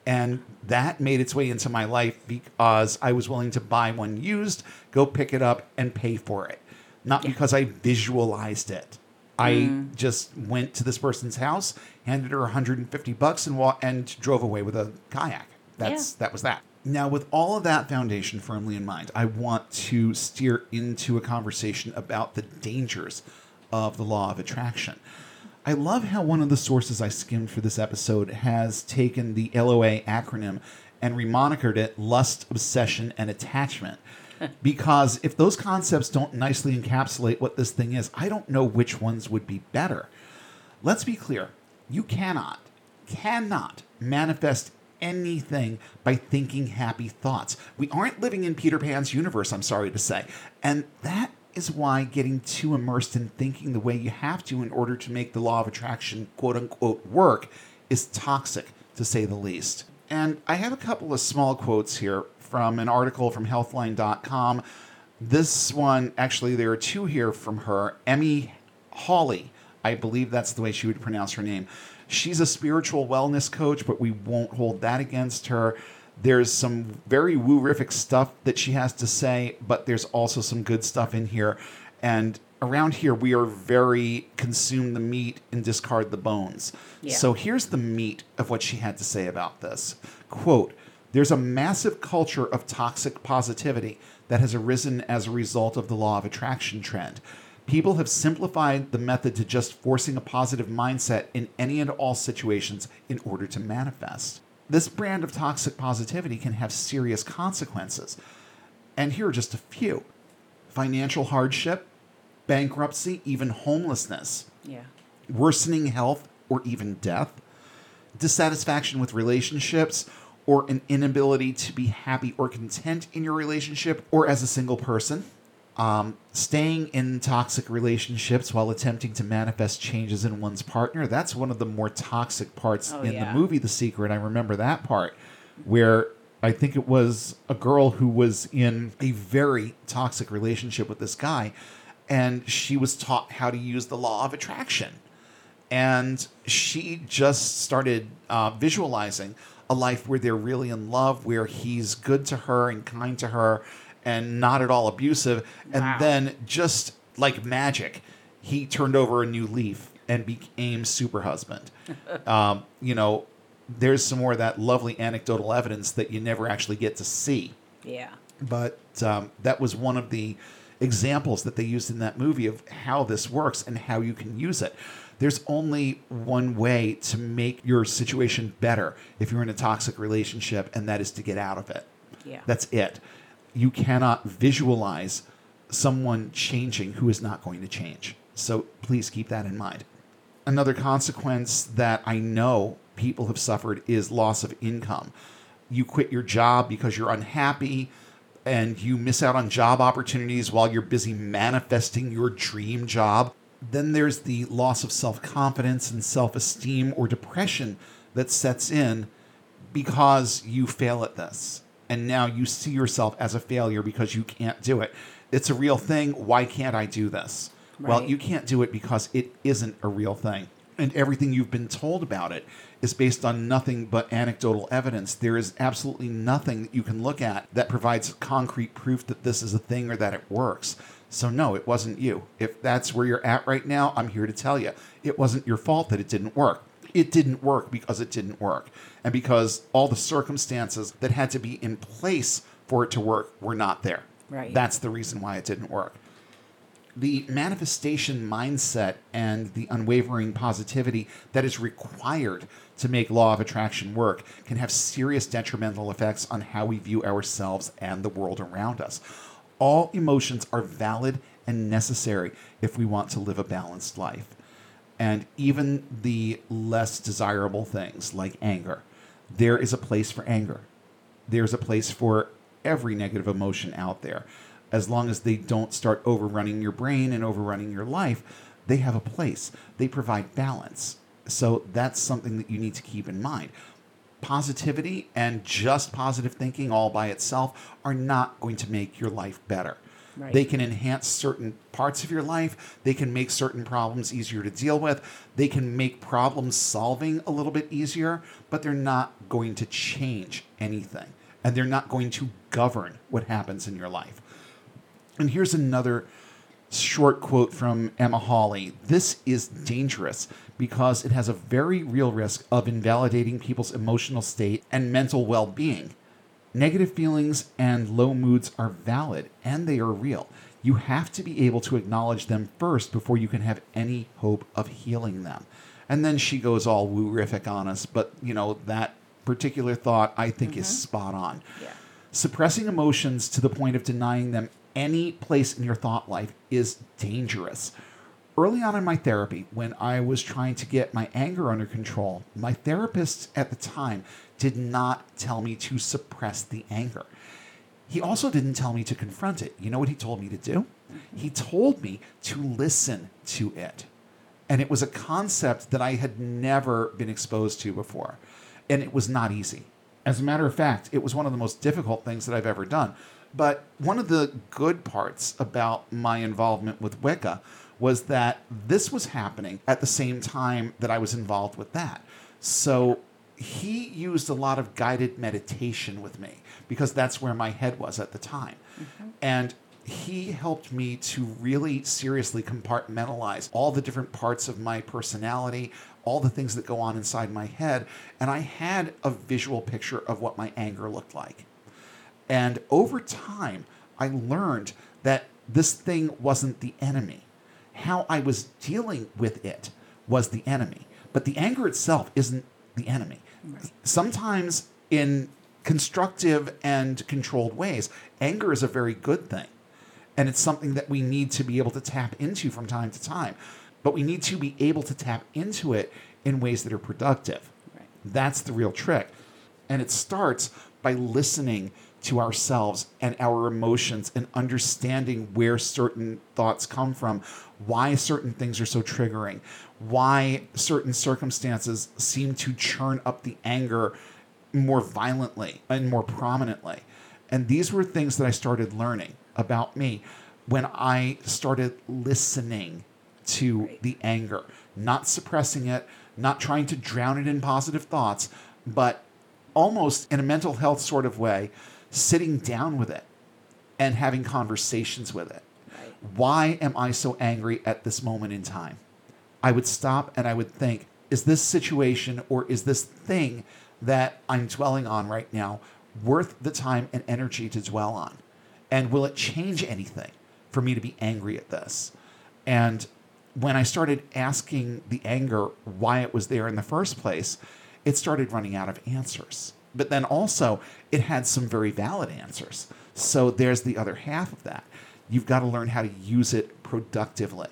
And that made its way into my life because I was willing to buy one used, go pick it up, and pay for it. Not because I visualized it. I mm. just went to this person's house, handed her 150 bucks, and wa- and drove away with a kayak. That's Yeah. that was that. Now, with all of that foundation firmly in mind, I want to steer into a conversation about the dangers of the law of attraction. I love how one of the sources I skimmed for this episode has taken the LOA acronym and remonikered it lust, obsession, and attachment. because if those concepts don't nicely encapsulate what this thing is, I don't know which ones would be better. Let's be clear you cannot, cannot manifest anything by thinking happy thoughts. We aren't living in Peter Pan's universe, I'm sorry to say. And that is why getting too immersed in thinking the way you have to in order to make the law of attraction quote unquote work is toxic, to say the least. And I have a couple of small quotes here from an article from healthline.com. This one, actually, there are two here from her. Emmy Hawley, I believe that's the way she would pronounce her name. She's a spiritual wellness coach, but we won't hold that against her. There's some very woorific stuff that she has to say, but there's also some good stuff in here. And around here, we are very consume the meat and discard the bones. Yeah. So here's the meat of what she had to say about this. Quote, there's a massive culture of toxic positivity that has arisen as a result of the law of attraction trend. People have simplified the method to just forcing a positive mindset in any and all situations in order to manifest. This brand of toxic positivity can have serious consequences. And here are just a few financial hardship, bankruptcy, even homelessness Yeah. worsening health or even death, dissatisfaction with relationships, or an inability to be happy or content in your relationship or as a single person, um, staying in toxic relationships while attempting to manifest changes in one's partner. That's one of the more toxic parts Oh, in yeah. the movie The Secret. I remember that part where I think it was a girl who was in a very toxic relationship with this guy, and she was taught how to use the law of attraction and she just started uh, visualizing a life where they're really in love, where he's good to her and kind to her, and not at all abusive. And Wow. then, just like magic, he turned over a new leaf and became super husband. um, you know, there's some more of that lovely anecdotal evidence that you never actually get to see Yeah. but um, that was one of the examples that they used in that movie of how this works and how you can use it. There's only one way to make your situation better if you're in a toxic relationship, and that is to get out of it. Yeah. That's it. You cannot visualize someone changing who is not going to change. So please keep that in mind. Another consequence that I know people have suffered is loss of income. You quit your job because you're unhappy and you miss out on job opportunities while you're busy manifesting your dream job. Then there's the loss of self confidence and self esteem or depression that sets in because you fail at this. And now you see yourself as a failure because you can't do it. It's a real thing. Why can't I do this? Well, you can't do it because it isn't a real thing. And everything you've been told about it is based on nothing but anecdotal evidence. There is absolutely nothing that you can look at that provides concrete proof that this is a thing or that it works. So, no, it wasn't you. If that's where you're at right now, I'm here to tell you it wasn't your fault that it didn't work. It didn't work because it didn't work. And because all the circumstances that had to be in place for it to work were not there. Right. That's the reason why it didn't work the manifestation mindset and the unwavering positivity that is required to make law of attraction work can have serious detrimental effects on how we view ourselves and the world around us. All emotions are valid and necessary if we want to live a balanced life. And even the less desirable things like anger, there is a place for anger. There's a place for every negative emotion out there. As long as they don't start overrunning your brain and overrunning your life, they have a place. They provide balance. So that's something that you need to keep in mind. Positivity and just positive thinking all by itself are not going to make your life better. Right. They can enhance certain parts of your life. They can make certain problems easier to deal with. They can make problem solving a little bit easier, but they're not going to change anything. And they're not going to govern what happens in your life. And here's another short quote from Emma Hawley. This is dangerous because it has a very real risk of invalidating people's emotional state and mental well being. Negative feelings and low moods are valid and they are real. You have to be able to acknowledge them first before you can have any hope of healing them. And then she goes all woo-rific on us, but you know, that particular thought I think is mm-hmm. spot on. Yeah. Suppressing emotions to the point of denying them any place in your thought life is dangerous. Early on in my therapy, when I was trying to get my anger under control, my therapist at the time did not tell me to suppress the anger. He also didn't tell me to confront it. You know what he told me to do? He told me to listen to it. And it was a concept that I had never been exposed to before. And it was not easy. As a matter of fact, it was one of the most difficult things that I've ever done. But one of the good parts about my involvement with Wicca was that this was happening at the same time that I was involved with that. So he used a lot of guided meditation with me because that's where my head was at the time. Mm-hmm. And he helped me to really seriously compartmentalize all the different parts of my personality, all the things that go on inside my head. And I had a visual picture of what my anger looked like. And over time, I learned that this thing wasn't the enemy. How I was dealing with it was the enemy. But the anger itself isn't the enemy. Sometimes, in constructive and controlled ways, anger is a very good thing. And it's something that we need to be able to tap into from time to time. But we need to be able to tap into it in ways that are productive. Right. That's the real trick. And it starts by listening to ourselves and our emotions and understanding where certain thoughts come from, why certain things are so triggering, why certain circumstances seem to churn up the anger more violently and more prominently. And these were things that I started learning about me when I started listening to the anger, not suppressing it, not trying to drown it in positive thoughts, but almost in a mental health sort of way, sitting down with it and having conversations with it. Right. Why am I so angry at this moment in time? I would stop and I would think, is this situation or is this thing that I'm dwelling on right now worth the time and energy to dwell on? And will it change anything for me to be angry at this? And when I started asking the anger why it was there in the first place, it started running out of answers. But then also, it had some very valid answers. So there's the other half of that. You've got to learn how to use it productively.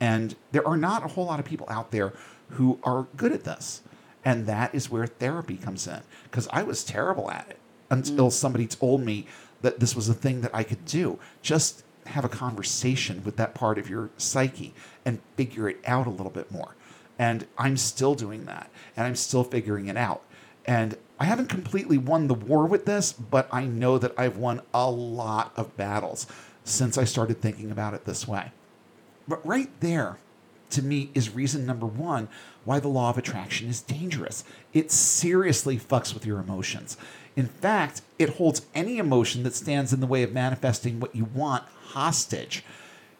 And there are not a whole lot of people out there who are good at this. And that is where therapy comes in. Because I was terrible at it until somebody told me that this was a thing that I could do. Just have a conversation with that part of your psyche and figure it out a little bit more. And I'm still doing that. And I'm still figuring it out. And I haven't completely won the war with this, but I know that I've won a lot of battles since I started thinking about it this way. But right there, to me, is reason number one why the law of attraction is dangerous. It seriously fucks with your emotions. In fact, it holds any emotion that stands in the way of manifesting what you want hostage.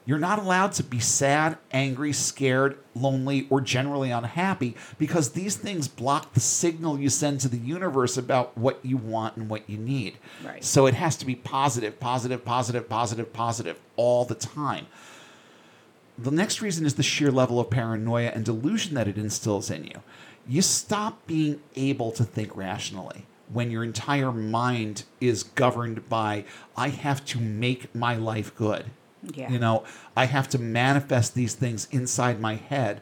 You're not allowed to be sad, angry, scared, lonely, or generally unhappy because these things block the signal you send to the universe about what you want and what you need. Right. So it has to be positive, positive, positive, positive, positive all the time. The next reason is the sheer level of paranoia and delusion that it instills in you. You stop being able to think rationally when your entire mind is governed by, I have to make my life good. Yeah. You know, I have to manifest these things inside my head,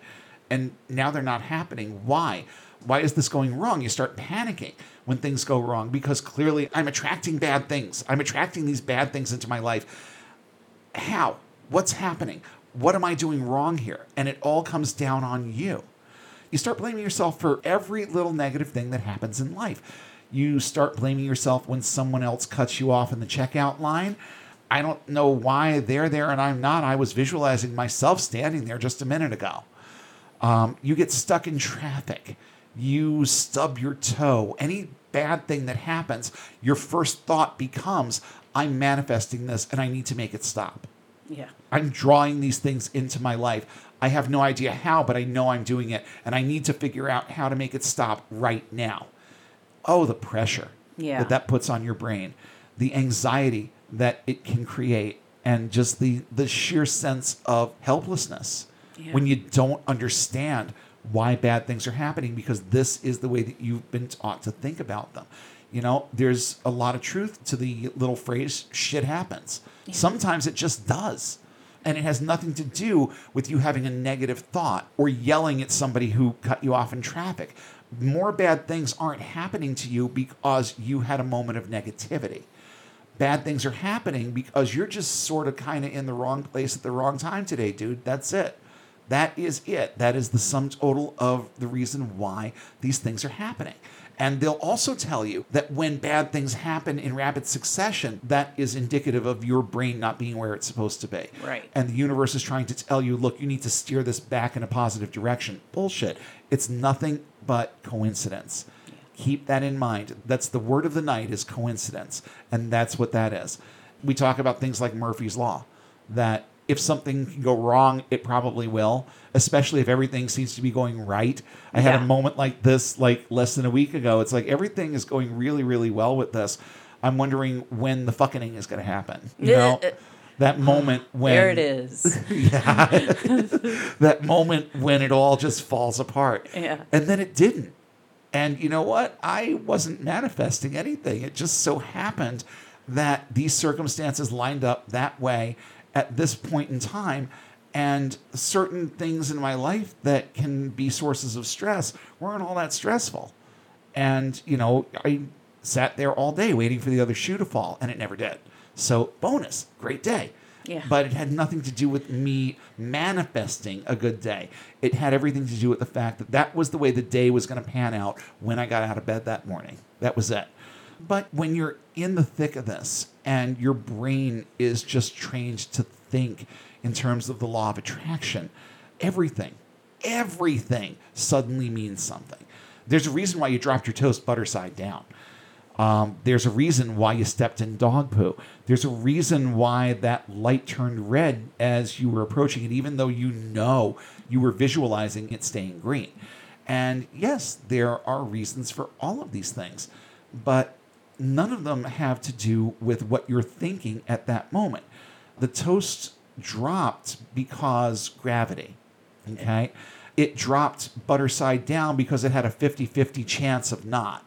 and now they're not happening. Why? Why is this going wrong? You start panicking when things go wrong because clearly I'm attracting bad things. I'm attracting these bad things into my life how? What's happening? What am I doing wrong here? And it all comes down on you. You start blaming yourself for every little negative thing that happens in life. You start blaming yourself when someone else cuts you off in the checkout line. I don't know why they're there and I'm not. I was visualizing myself standing there just a minute ago. Um, you get stuck in traffic. You stub your toe. Any bad thing that happens, your first thought becomes, I'm manifesting this and I need to make it stop. Yeah. I'm drawing these things into my life. I have no idea how, but I know I'm doing it and I need to figure out how to make it stop right now. Oh, the pressure Yeah. that that puts on your brain, the anxiety that it can create, and just the, the sheer sense of helplessness Yeah. when you don't understand why bad things are happening because this is the way that you've been taught to think about them. You know, there's a lot of truth to the little phrase shit happens. Sometimes it just does. And it has nothing to do with you having a negative thought or yelling at somebody who cut you off in traffic. More bad things aren't happening to you because you had a moment of negativity bad things are happening because you're just sort of kind of in the wrong place at the wrong time today, dude. That's it. That is it. That is the sum total of the reason why these things are happening. And they'll also tell you that when bad things happen in rapid succession, that is indicative of your brain not being where it's supposed to be. Right. And the universe is trying to tell you, look, you need to steer this back in a positive direction. Bullshit. It's nothing but coincidence. Keep that in mind. That's the word of the night is coincidence. And that's what that is. We talk about things like Murphy's Law, that if something can go wrong, it probably will, especially if everything seems to be going right. I had Yeah. a moment like this like less than a week ago. It's like everything is going really, really well with this. I'm wondering when the fucking is going to happen. You know, that moment when there it is. yeah. that moment when it all just falls apart. Yeah. And then it didn't. And you know what? I wasn't manifesting anything. It just so happened that these circumstances lined up that way at this point in time. And certain things in my life that can be sources of stress weren't all that stressful. And, you know, I sat there all day waiting for the other shoe to fall, and it never did. So, bonus, great day. Yeah. But it had nothing to do with me manifesting a good day. It had everything to do with the fact that that was the way the day was going to pan out when I got out of bed that morning. That was it. But when you're in the thick of this and your brain is just trained to think in terms of the law of attraction, everything, everything suddenly means something. There's a reason why you dropped your toast butter side down. Um, there's a reason why you stepped in dog poo. There's a reason why that light turned red as you were approaching it, even though you know you were visualizing it staying green. And yes, there are reasons for all of these things, but none of them have to do with what you're thinking at that moment. The toast dropped because gravity. Okay. It dropped butter side down because it had a 50 50 chance of not.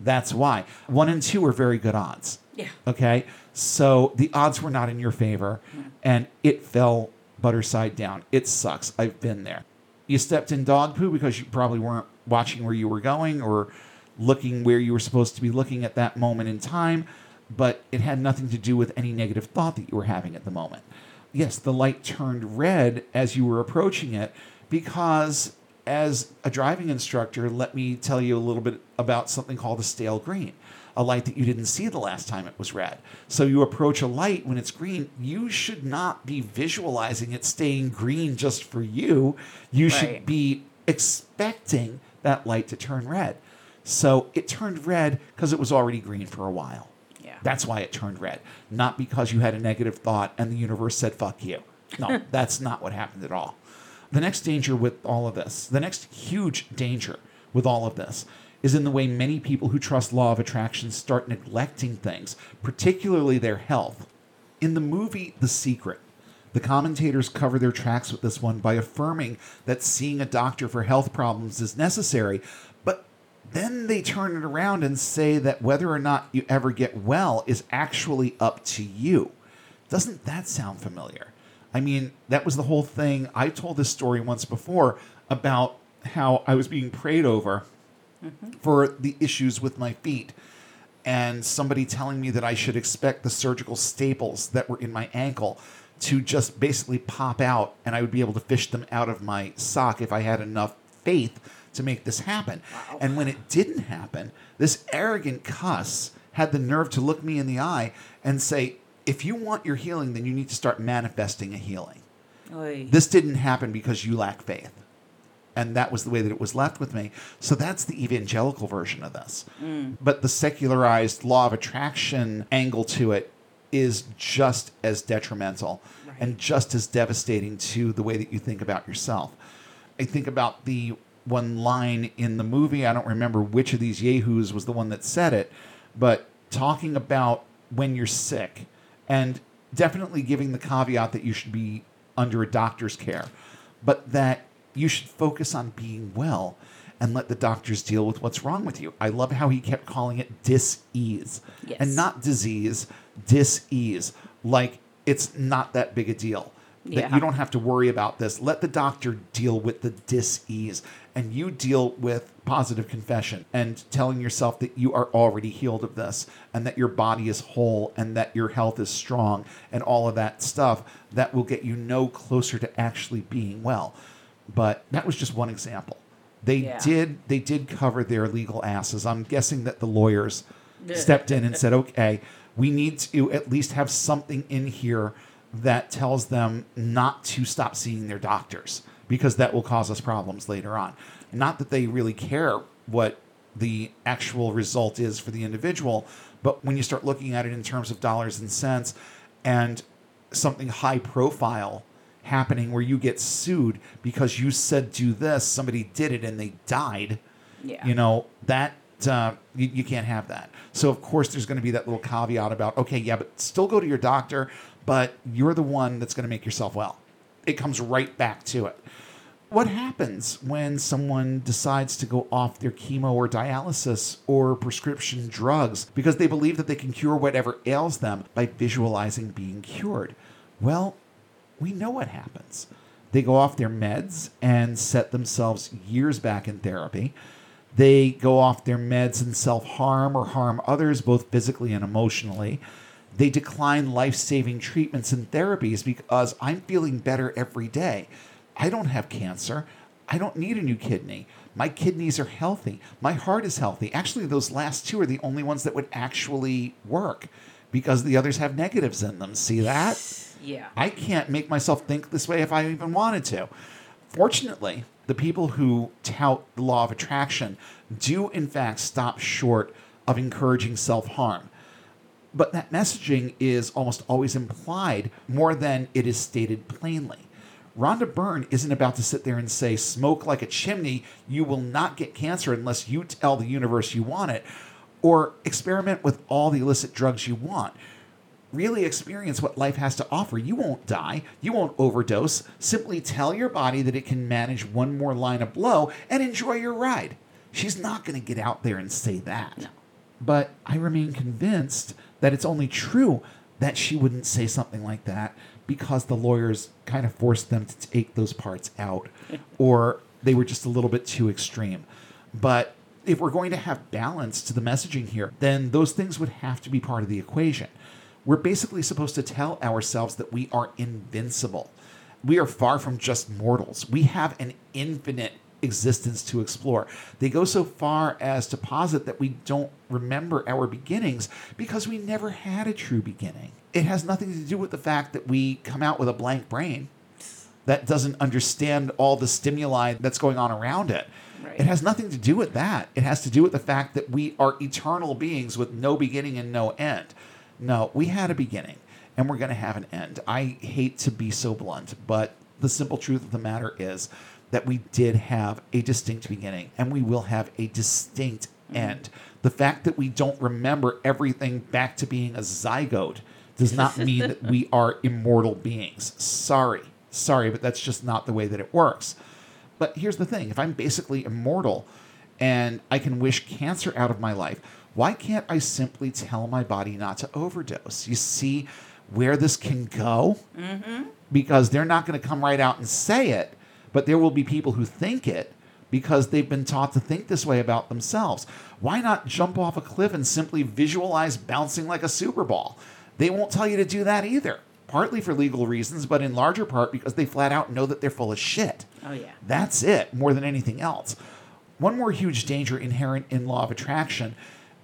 That's why. One and two are very good odds. Yeah. Okay. So the odds were not in your favor mm-hmm. and it fell butter side down. It sucks. I've been there. You stepped in dog poo because you probably weren't watching where you were going or looking where you were supposed to be looking at that moment in time, but it had nothing to do with any negative thought that you were having at the moment. Yes, the light turned red as you were approaching it because as a driving instructor, let me tell you a little bit about something called a stale green, a light that you didn't see the last time it was red. So you approach a light when it's green, you should not be visualizing it staying green just for you. You should be expecting that light to turn red. So it turned red because it was already green for a while. Yeah. That's why it turned red, not because you had a negative thought and the universe said, fuck you. No, that's not what happened at all. The next danger with all of this, the next huge danger with all of this, is in the way many people who trust law of attraction start neglecting things, particularly their health. In the movie The Secret, the commentators cover their tracks with this one by affirming that seeing a doctor for health problems is necessary, but then they turn it around and say that whether or not you ever get well is actually up to you. Doesn't that sound familiar? I mean, that was the whole thing. I told this story once before about how I was being prayed over mm-hmm. for the issues with my feet and somebody telling me that I should expect the surgical staples that were in my ankle to just basically pop out and I would be able to fish them out of my sock if I had enough faith to make this happen. And when it didn't happen, this arrogant cuss had the nerve to look me in the eye and say, if you want your healing, then you need to start manifesting a healing. Oy. This didn't happen because you lack faith. And that was the way that it was left with me. So that's the evangelical version of this. Mm. But the secularized law of attraction angle to it is just as detrimental and just as devastating to the way that you think about yourself. I think about the one line in the movie. I don't remember which of these yahoos was the one that said it, but talking about when you're sick and definitely giving the caveat that you should be under a doctor's care, but that you should focus on being well and let the doctors deal with what's wrong with you. I love how he kept calling it dis-ease Yes. and not disease, dis-ease. Like it's not that big a deal. That Yeah. you don't have to worry about this. Let the doctor deal with the dis-ease and you deal with positive confession and telling yourself that you are already healed of this and that your body is whole and that your health is strong and all of that stuff that will get you no closer to actually being well. But that was just one example. They Yeah. did they did cover their legal asses. I'm guessing that the lawyers stepped in and said, "Okay, we need to at least have something in here that tells them not to stop seeing their doctors because that will cause us problems later on." Not that they really care what the actual result is for the individual, but when you start looking at it in terms of dollars and cents and something high profile happening where you get sued because you said do this, somebody did it and they died. Yeah. You know, that uh, you, you can't have that. So of course there's going to be that little caveat about okay, yeah, but still go to your doctor, but you're the one that's going to make yourself well. It comes right back to it. What happens when someone decides to go off their chemo or dialysis or prescription drugs because they believe that they can cure whatever ails them by visualizing being cured? Well, we know what happens. They go off their meds and set themselves years back in therapy. They go off their meds and self harm or harm others, both physically and emotionally. They decline life saving treatments and therapies because I'm feeling better every day. I don't have cancer. I don't need a new kidney. My kidneys are healthy. My heart is healthy. Actually, those last two are the only ones that would actually work because the others have negatives in them. See that? Yeah. I can't make myself think this way if I even wanted to. Fortunately, the people who tout the law of attraction do, in fact, stop short of encouraging self harm. But that messaging is almost always implied more than it is stated plainly. Rhonda Byrne isn't about to sit there and say, smoke like a chimney, you will not get cancer unless you tell the universe you want it, or experiment with all the illicit drugs you want really experience what life has to offer. You won't die. You won't overdose. Simply tell your body that it can manage one more line of blow and enjoy your ride. She's not going to get out there and say that. But I remain convinced that it's only true that she wouldn't say something like that because the lawyers kind of forced them to take those parts out or they were just a little bit too extreme. But if we're going to have balance to the messaging here, then those things would have to be part of the equation. We're basically supposed to tell ourselves that we are invincible. We are far from just mortals. We have an infinite existence to explore. They go so far as to posit that we don't remember our beginnings because we never had a true beginning. It has nothing to do with the fact that we come out with a blank brain that doesn't understand all the stimuli that's going on around it. Right. It has nothing to do with that. It has to do with the fact that we are eternal beings with no beginning and no end. No, we had a beginning and we're going to have an end. I hate to be so blunt, but the simple truth of the matter is that we did have a distinct beginning and we will have a distinct mm-hmm. end. The fact that we don't remember everything back to being a zygote does not mean that we are immortal beings. Sorry. Sorry, but that's just not the way that it works. But here's the thing if I'm basically immortal and I can wish cancer out of my life, why can't I simply tell my body not to overdose? You see where this can go? Mm-hmm. Because they're not going to come right out and say it, but there will be people who think it because they've been taught to think this way about themselves. Why not jump off a cliff and simply visualize bouncing like a Super Ball? They won't tell you to do that either, partly for legal reasons, but in larger part because they flat out know that they're full of shit. Oh, yeah. That's it, more than anything else. One more huge danger inherent in law of attraction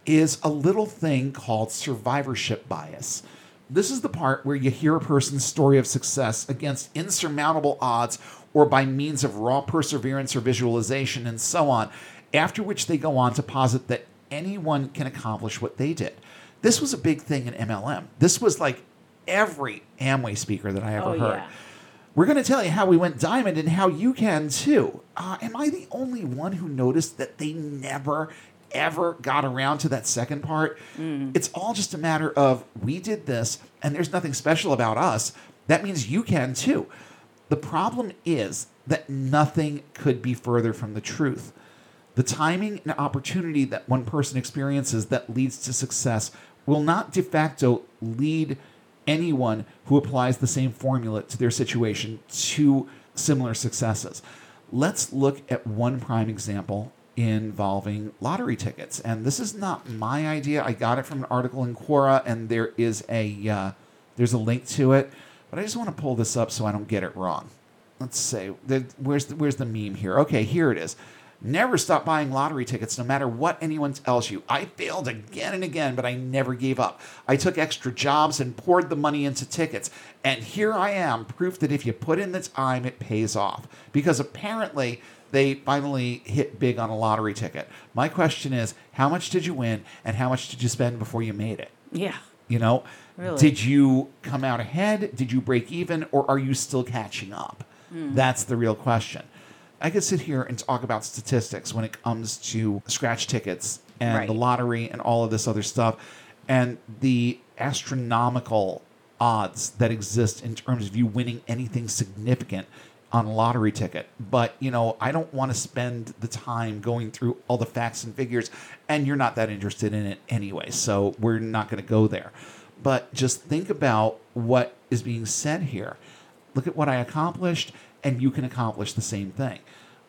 is a little thing called survivorship bias. This is the part where you hear a person's story of success against insurmountable odds or by means of raw perseverance or visualization and so on, after which they go on to posit that anyone can accomplish what they did. This was a big thing in MLM. This was like every Amway speaker that I ever Oh, heard. yeah. We're going to tell you how we went diamond and how you can too. Uh, am I the only one who noticed that they never, ever got around to that second part? Mm. It's all just a matter of we did this and there's nothing special about us. That means you can too. The problem is that nothing could be further from the truth. The timing and opportunity that one person experiences that leads to success will not de facto lead anyone who applies the same formula to their situation to similar successes. Let's look at one prime example involving lottery tickets. And this is not my idea. I got it from an article in Quora, and there is a uh, there's a link to it. But I just want to pull this up so I don't get it wrong. Let's say where's the, where's the meme here? Okay, here it is. Never stop buying lottery tickets no matter what anyone tells you. I failed again and again, but I never gave up. I took extra jobs and poured the money into tickets. And here I am, proof that if you put in the time, it pays off. Because apparently they finally hit big on a lottery ticket. My question is how much did you win and how much did you spend before you made it? Yeah. You know, Really? did you come out ahead? Did you break even? Or are you still catching up? Hmm. That's the real question. I could sit here and talk about statistics when it comes to scratch tickets and Right. the lottery and all of this other stuff and the astronomical odds that exist in terms of you winning anything significant on a lottery ticket. But, you know, I don't want to spend the time going through all the facts and figures, and you're not that interested in it anyway. So we're not going to go there. But just think about what is being said here. Look at what I accomplished, and you can accomplish the same thing.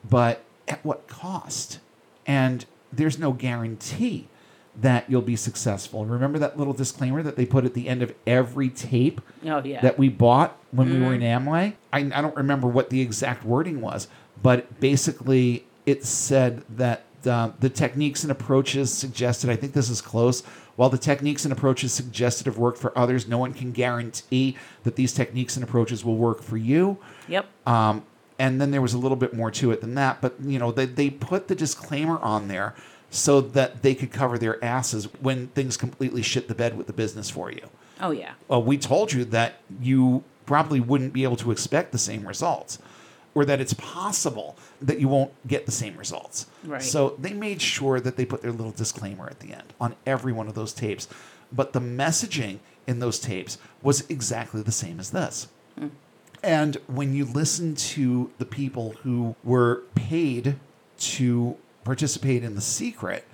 But at what cost? And there's no guarantee that you'll be successful. Remember that little disclaimer that they put at the end of every tape Oh, yeah. that we bought when we were in Amway. I, I don't remember what the exact wording was, but basically it said that uh, the techniques and approaches suggested, I think this is close, while the techniques and approaches suggested have worked for others, no one can guarantee that these techniques and approaches will work for you. Yep. Um, and then there was a little bit more to it than that, but you know they they put the disclaimer on there so that they could cover their asses when things completely shit the bed with the business for you. oh, yeah. Well, we told you that you probably wouldn't be able to expect the same results, or that it's possible that you won't get the same results. Right. So they made sure that they put their little disclaimer at the end on every one of those tapes. But the messaging in those tapes was exactly the same as this. Hmm. And when you listen to the people who were paid to participate in the secret,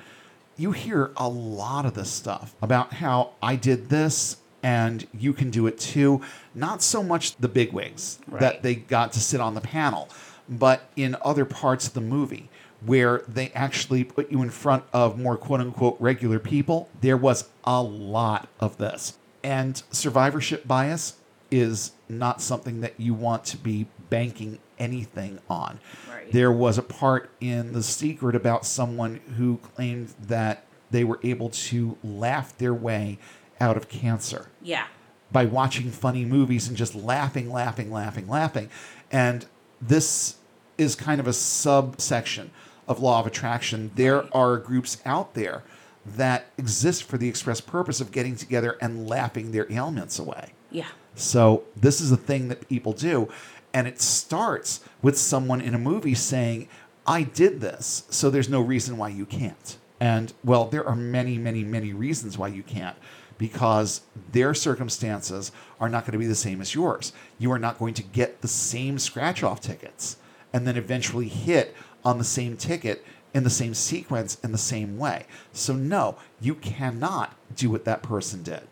you hear a lot of this stuff about how I did this and you can do it too. Not so much the bigwigs that they got to sit on the panel, but in other parts of the movie where they actually put you in front of more quote unquote regular people, there was a lot of this. And survivorship bias is not something that you want to be banking anything on. Right. There was a part in The Secret about someone who claimed that they were able to laugh their way out of cancer Yeah. by watching funny movies and just laughing, laughing, laughing, laughing. And this is kind of a subsection of law of attraction. There are groups out there that exist for the express purpose of getting together and laughing their ailments away. Yeah. So this is a thing that people do. And it starts with someone in a movie saying, I did this, so there's no reason why you can't. And well, there are many, many, many reasons why you can't because their circumstances are not going to be the same as yours. You are not going to get the same scratch off tickets and then eventually hit on the same ticket in the same sequence in the same way. So, no, you cannot do what that person did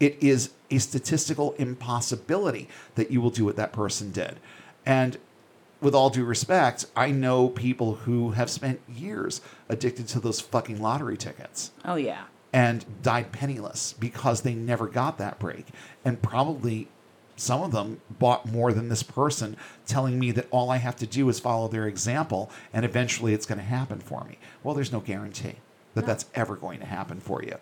it is a statistical impossibility that you will do what that person did. And with all due respect, I know people who have spent years addicted to those fucking lottery tickets Oh, yeah. and died penniless because they never got that break. And probably some of them bought more than this person telling me that all I have to do is follow their example and eventually it's going to happen for me. Well, there's no guarantee that No. that's ever going to happen for you.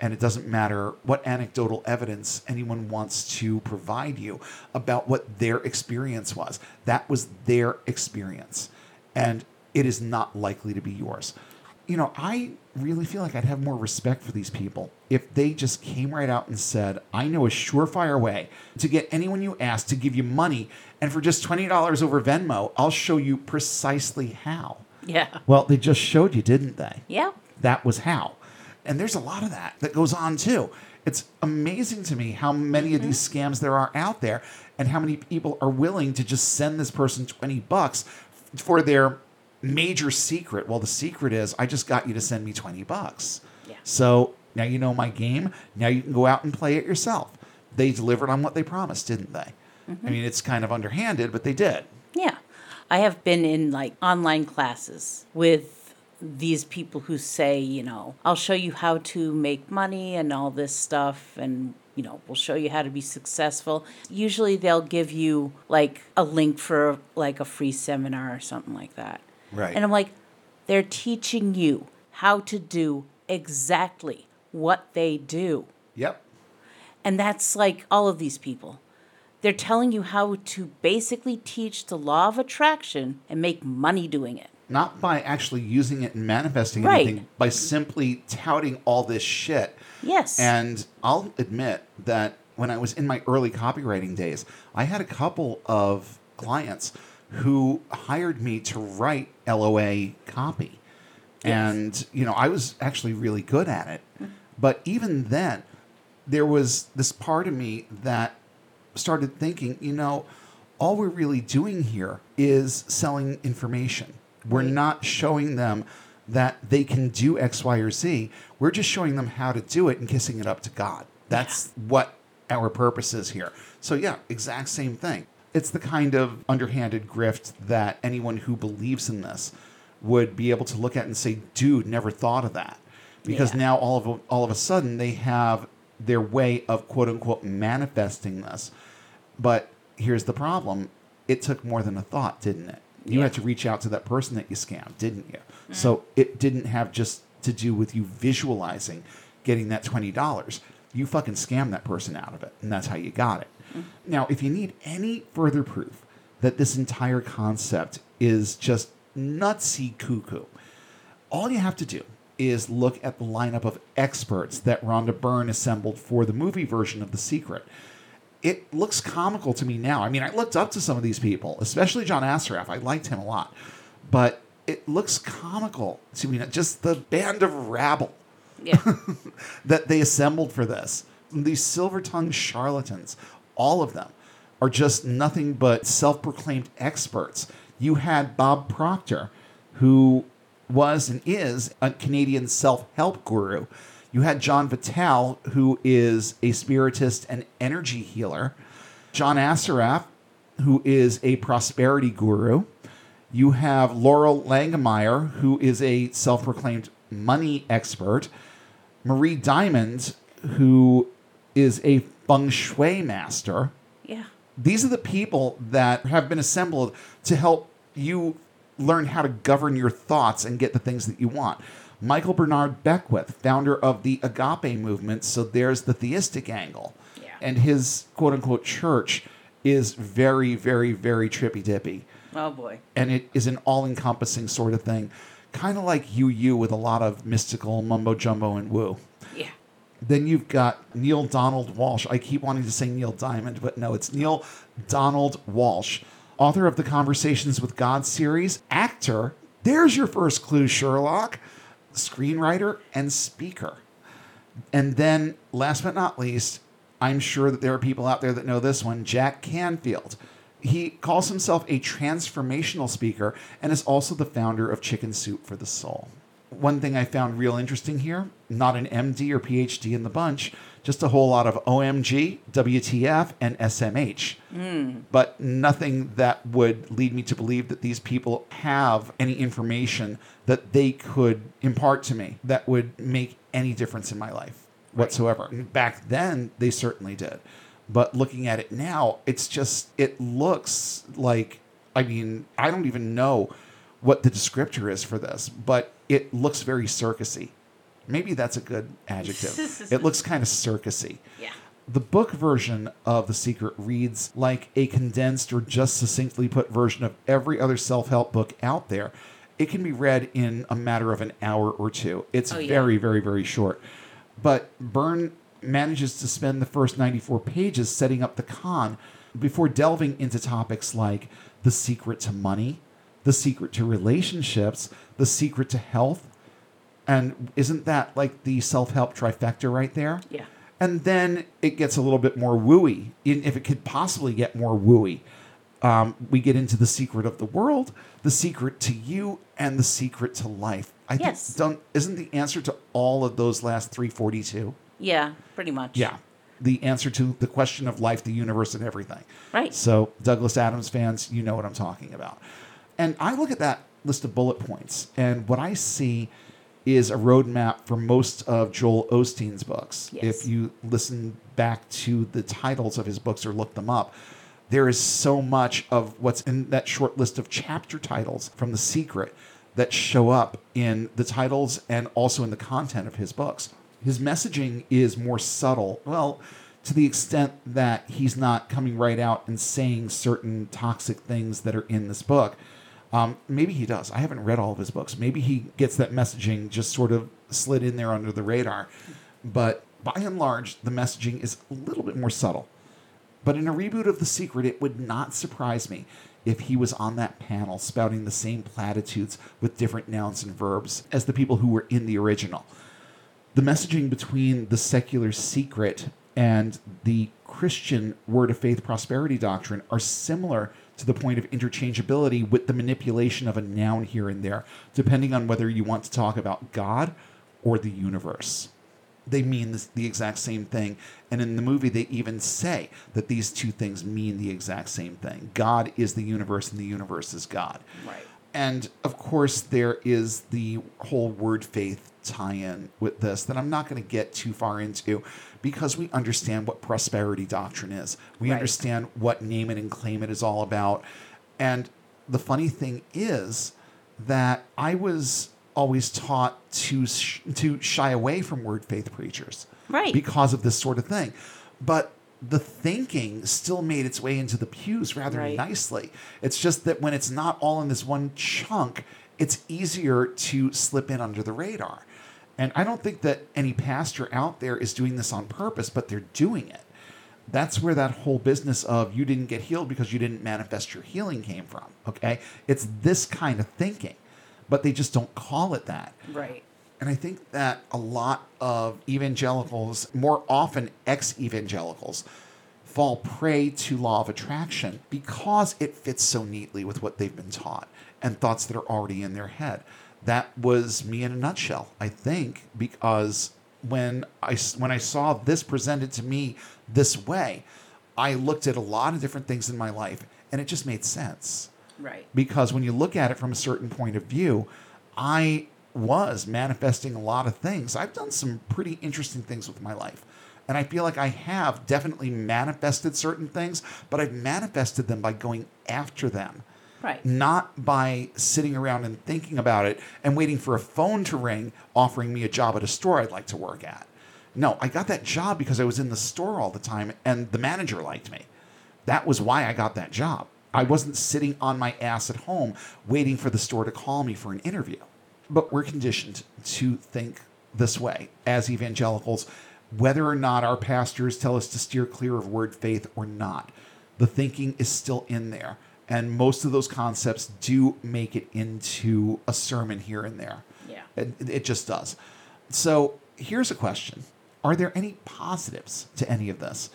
And it doesn't matter what anecdotal evidence anyone wants to provide you about what their experience was. That was their experience. And it is not likely to be yours. You know, I really feel like I'd have more respect for these people if they just came right out and said, I know a surefire way to get anyone you ask to give you money. And for just $20 over Venmo, I'll show you precisely how. Yeah. Well, they just showed you, didn't they? Yeah. That was how. And there's a lot of that that goes on too. It's amazing to me how many of these mm-hmm. scams there are out there and how many people are willing to just send this person 20 bucks for their major secret. Well, the secret is I just got you to send me 20 bucks. Yeah. So now you know my game. Now you can go out and play it yourself. They delivered on what they promised, didn't they? I mm-hmm. mean, it's kind of underhanded, but they did. Yeah. I have been in like online classes with these people who say, you know, I'll show you how to make money and all this stuff and you know, we'll show you how to be successful. Usually they'll give you like a link for like a free seminar or something like that. Right. And I'm like, they're teaching you how to do exactly what they do. Yep. And that's like all of these people. They're telling you how to basically teach the law of attraction and make money doing it. Not by actually using it and manifesting Right. anything, by simply touting all this shit. Yes. And I'll admit that when I was in my early copywriting days, I had a couple of clients who hired me to write LOA copy. And, you know, I was actually really good at it. But even then, there was this part of me that started thinking, you know, all we're really doing here is selling information. We're not showing them that they can do X, Y, or Z. We're just showing them how to do it and kissing it up to God. That's what our purpose is here. So, yeah, exact same thing. It's the kind of underhanded grift that anyone who believes in this would be able to look at and say, dude, never thought of that. Because Yeah. now all of a, all of a sudden they have their way of quote unquote manifesting this. But here's the problem it took more than a thought, didn't it? You Yeah. had to reach out to that person that you scammed, didn't you? So it didn't have just to do with you visualizing getting that $20. You fucking scammed that person out of it, and that's how you got it. Now, if you need any further proof that this entire concept is just nutsy cuckoo, all you have to do is look at the lineup of experts that Rhonda Byrne assembled for the movie version of The Secret. It looks comical to me now. I mean, I looked up to some of these people, especially John Assaraf. I liked him a lot. But it looks comical to me, just the band of rabble yeah. that they assembled for this. These silver tongued charlatans, all of them, are just nothing but self proclaimed experts. You had Bob Proctor, who was and is a Canadian self help guru. You had John Vitale, who is a spiritist and energy healer. John Assaraf, who is a prosperity guru. You have Loral Langemeier, who is a self proclaimed money expert. Marie Diamond, who is a feng shui master. Yeah. These are the people that have been assembled to help you learn how to govern your thoughts and get the things that you want. Michael Bernard Beckwith, founder of the Agape movement, so there's the theistic angle. Yeah. And his quote unquote church is very, very, very trippy dippy Oh boy. and it is an all-encompassing sort of thing, kind of like Yu Yu with a lot of mystical mumbo jumbo and woo. Yeah. Then you've got Neale Donald Walsch. I keep wanting to say Neil Diamond, but no, it's Neale Donald Walsch, author of the Conversations with God series, actor. There's your first clue, Sherlock, screenwriter and speaker. And then, last but not least, I'm sure that there are people out there that know this one Jack Canfield. He calls himself a transformational speaker and is also the founder of Chicken Soup for the Soul. One thing I found real interesting here not an MD or PhD in the bunch, just a whole lot of OMG, WTF, and SMH. Hmm. But nothing that would lead me to believe that these people have any information that they could impart to me that would make any difference in my life whatsoever. Back then, they certainly did. But looking at it now, it's just, it looks like, I mean, I don't even know what the descriptor is for this, but it looks very circusy. Maybe that's a good adjective. it looks kind of circusy. Yeah. The book version of The Secret reads like a condensed or just succinctly put version of every other self help book out there. It can be read in a matter of an hour or two. It's Oh, yeah. very, very, very short. But Byrne manages to spend the first 94 pages setting up the con before delving into topics like the secret to money, the secret to relationships, the secret to health. And isn't that like the self help trifecta right there? Yeah. And then it gets a little bit more wooey, in- if it could possibly get more wooey. Um, we get into the secret of the world, the secret to you, and the secret to life. I Yes. think don't isn't the answer to all of those last three forty two? Yeah, pretty much. Yeah, the answer to the question of life, the universe, and everything. Right. So Douglas Adams fans, you know what I'm talking about. And I look at that list of bullet points, and what I see is a roadmap for most of Joel Osteen's books. Yes. If you listen back to the titles of his books or look them up, there is so much of what's in that short list of chapter titles from The Secret that show up in the titles and also in the content of his books. His messaging is more subtle. Well, to the extent that he's not coming right out and saying certain toxic things that are in this book. Um, maybe he does. I haven't read all of his books. Maybe he gets that messaging just sort of slid in there under the radar. But by and large, the messaging is a little bit more subtle. But in a reboot of The Secret, it would not surprise me if he was on that panel spouting the same platitudes with different nouns and verbs as the people who were in the original. The messaging between the secular secret and the Christian word of faith prosperity doctrine are similar to the point of interchangeability with the manipulation of a noun here and there, depending on whether you want to talk about God or the universe they mean this, the exact same thing. And in the movie, they even say that these two things mean the exact same thing. God is the universe, and the universe is God. Right. And of course, there is the whole word faith tie in with this that I'm not going to get too far into because we understand what prosperity doctrine is. We Right. understand what name it and claim it is all about. And the funny thing is that I was always taught to sh- to shy away from word faith preachers Right. because of this sort of thing. But the thinking still made its way into the pews rather Right. nicely. It's just that when it's not all in this one chunk, it's easier to slip in under the radar. And I don't think that any pastor out there is doing this on purpose, but they're doing it. That's where that whole business of you didn't get healed because you didn't manifest your healing came from. Okay. It's this kind of thinking, but they just don't call it that. Right. And I think that a lot of evangelicals, more often ex evangelicals, fall prey to law of attraction because it fits so neatly with what they've been taught and thoughts that are already in their head. That was me in a nutshell, I think, because when I, when I saw this presented to me this way, I looked at a lot of different things in my life and it just made sense Right. because when you look at it from a certain point of view, I was manifesting a lot of things. I've done some pretty interesting things with my life. And I feel like I have definitely manifested certain things, but I've manifested them by going after them, Right. not by sitting around and thinking about it and waiting for a phone to ring offering me a job at a store I'd like to work at. No, I got that job because I was in the store all the time and the manager liked me. That was why I got that job. I wasn't sitting on my ass at home waiting for the store to call me for an interview. But we're conditioned to think this way as evangelicals, whether or not our pastors tell us to steer clear of word faith or not. The thinking is still in there. And most of those concepts do make it into a sermon here and there. Yeah. It, it just does. So here's a question Are there any positives to any of this?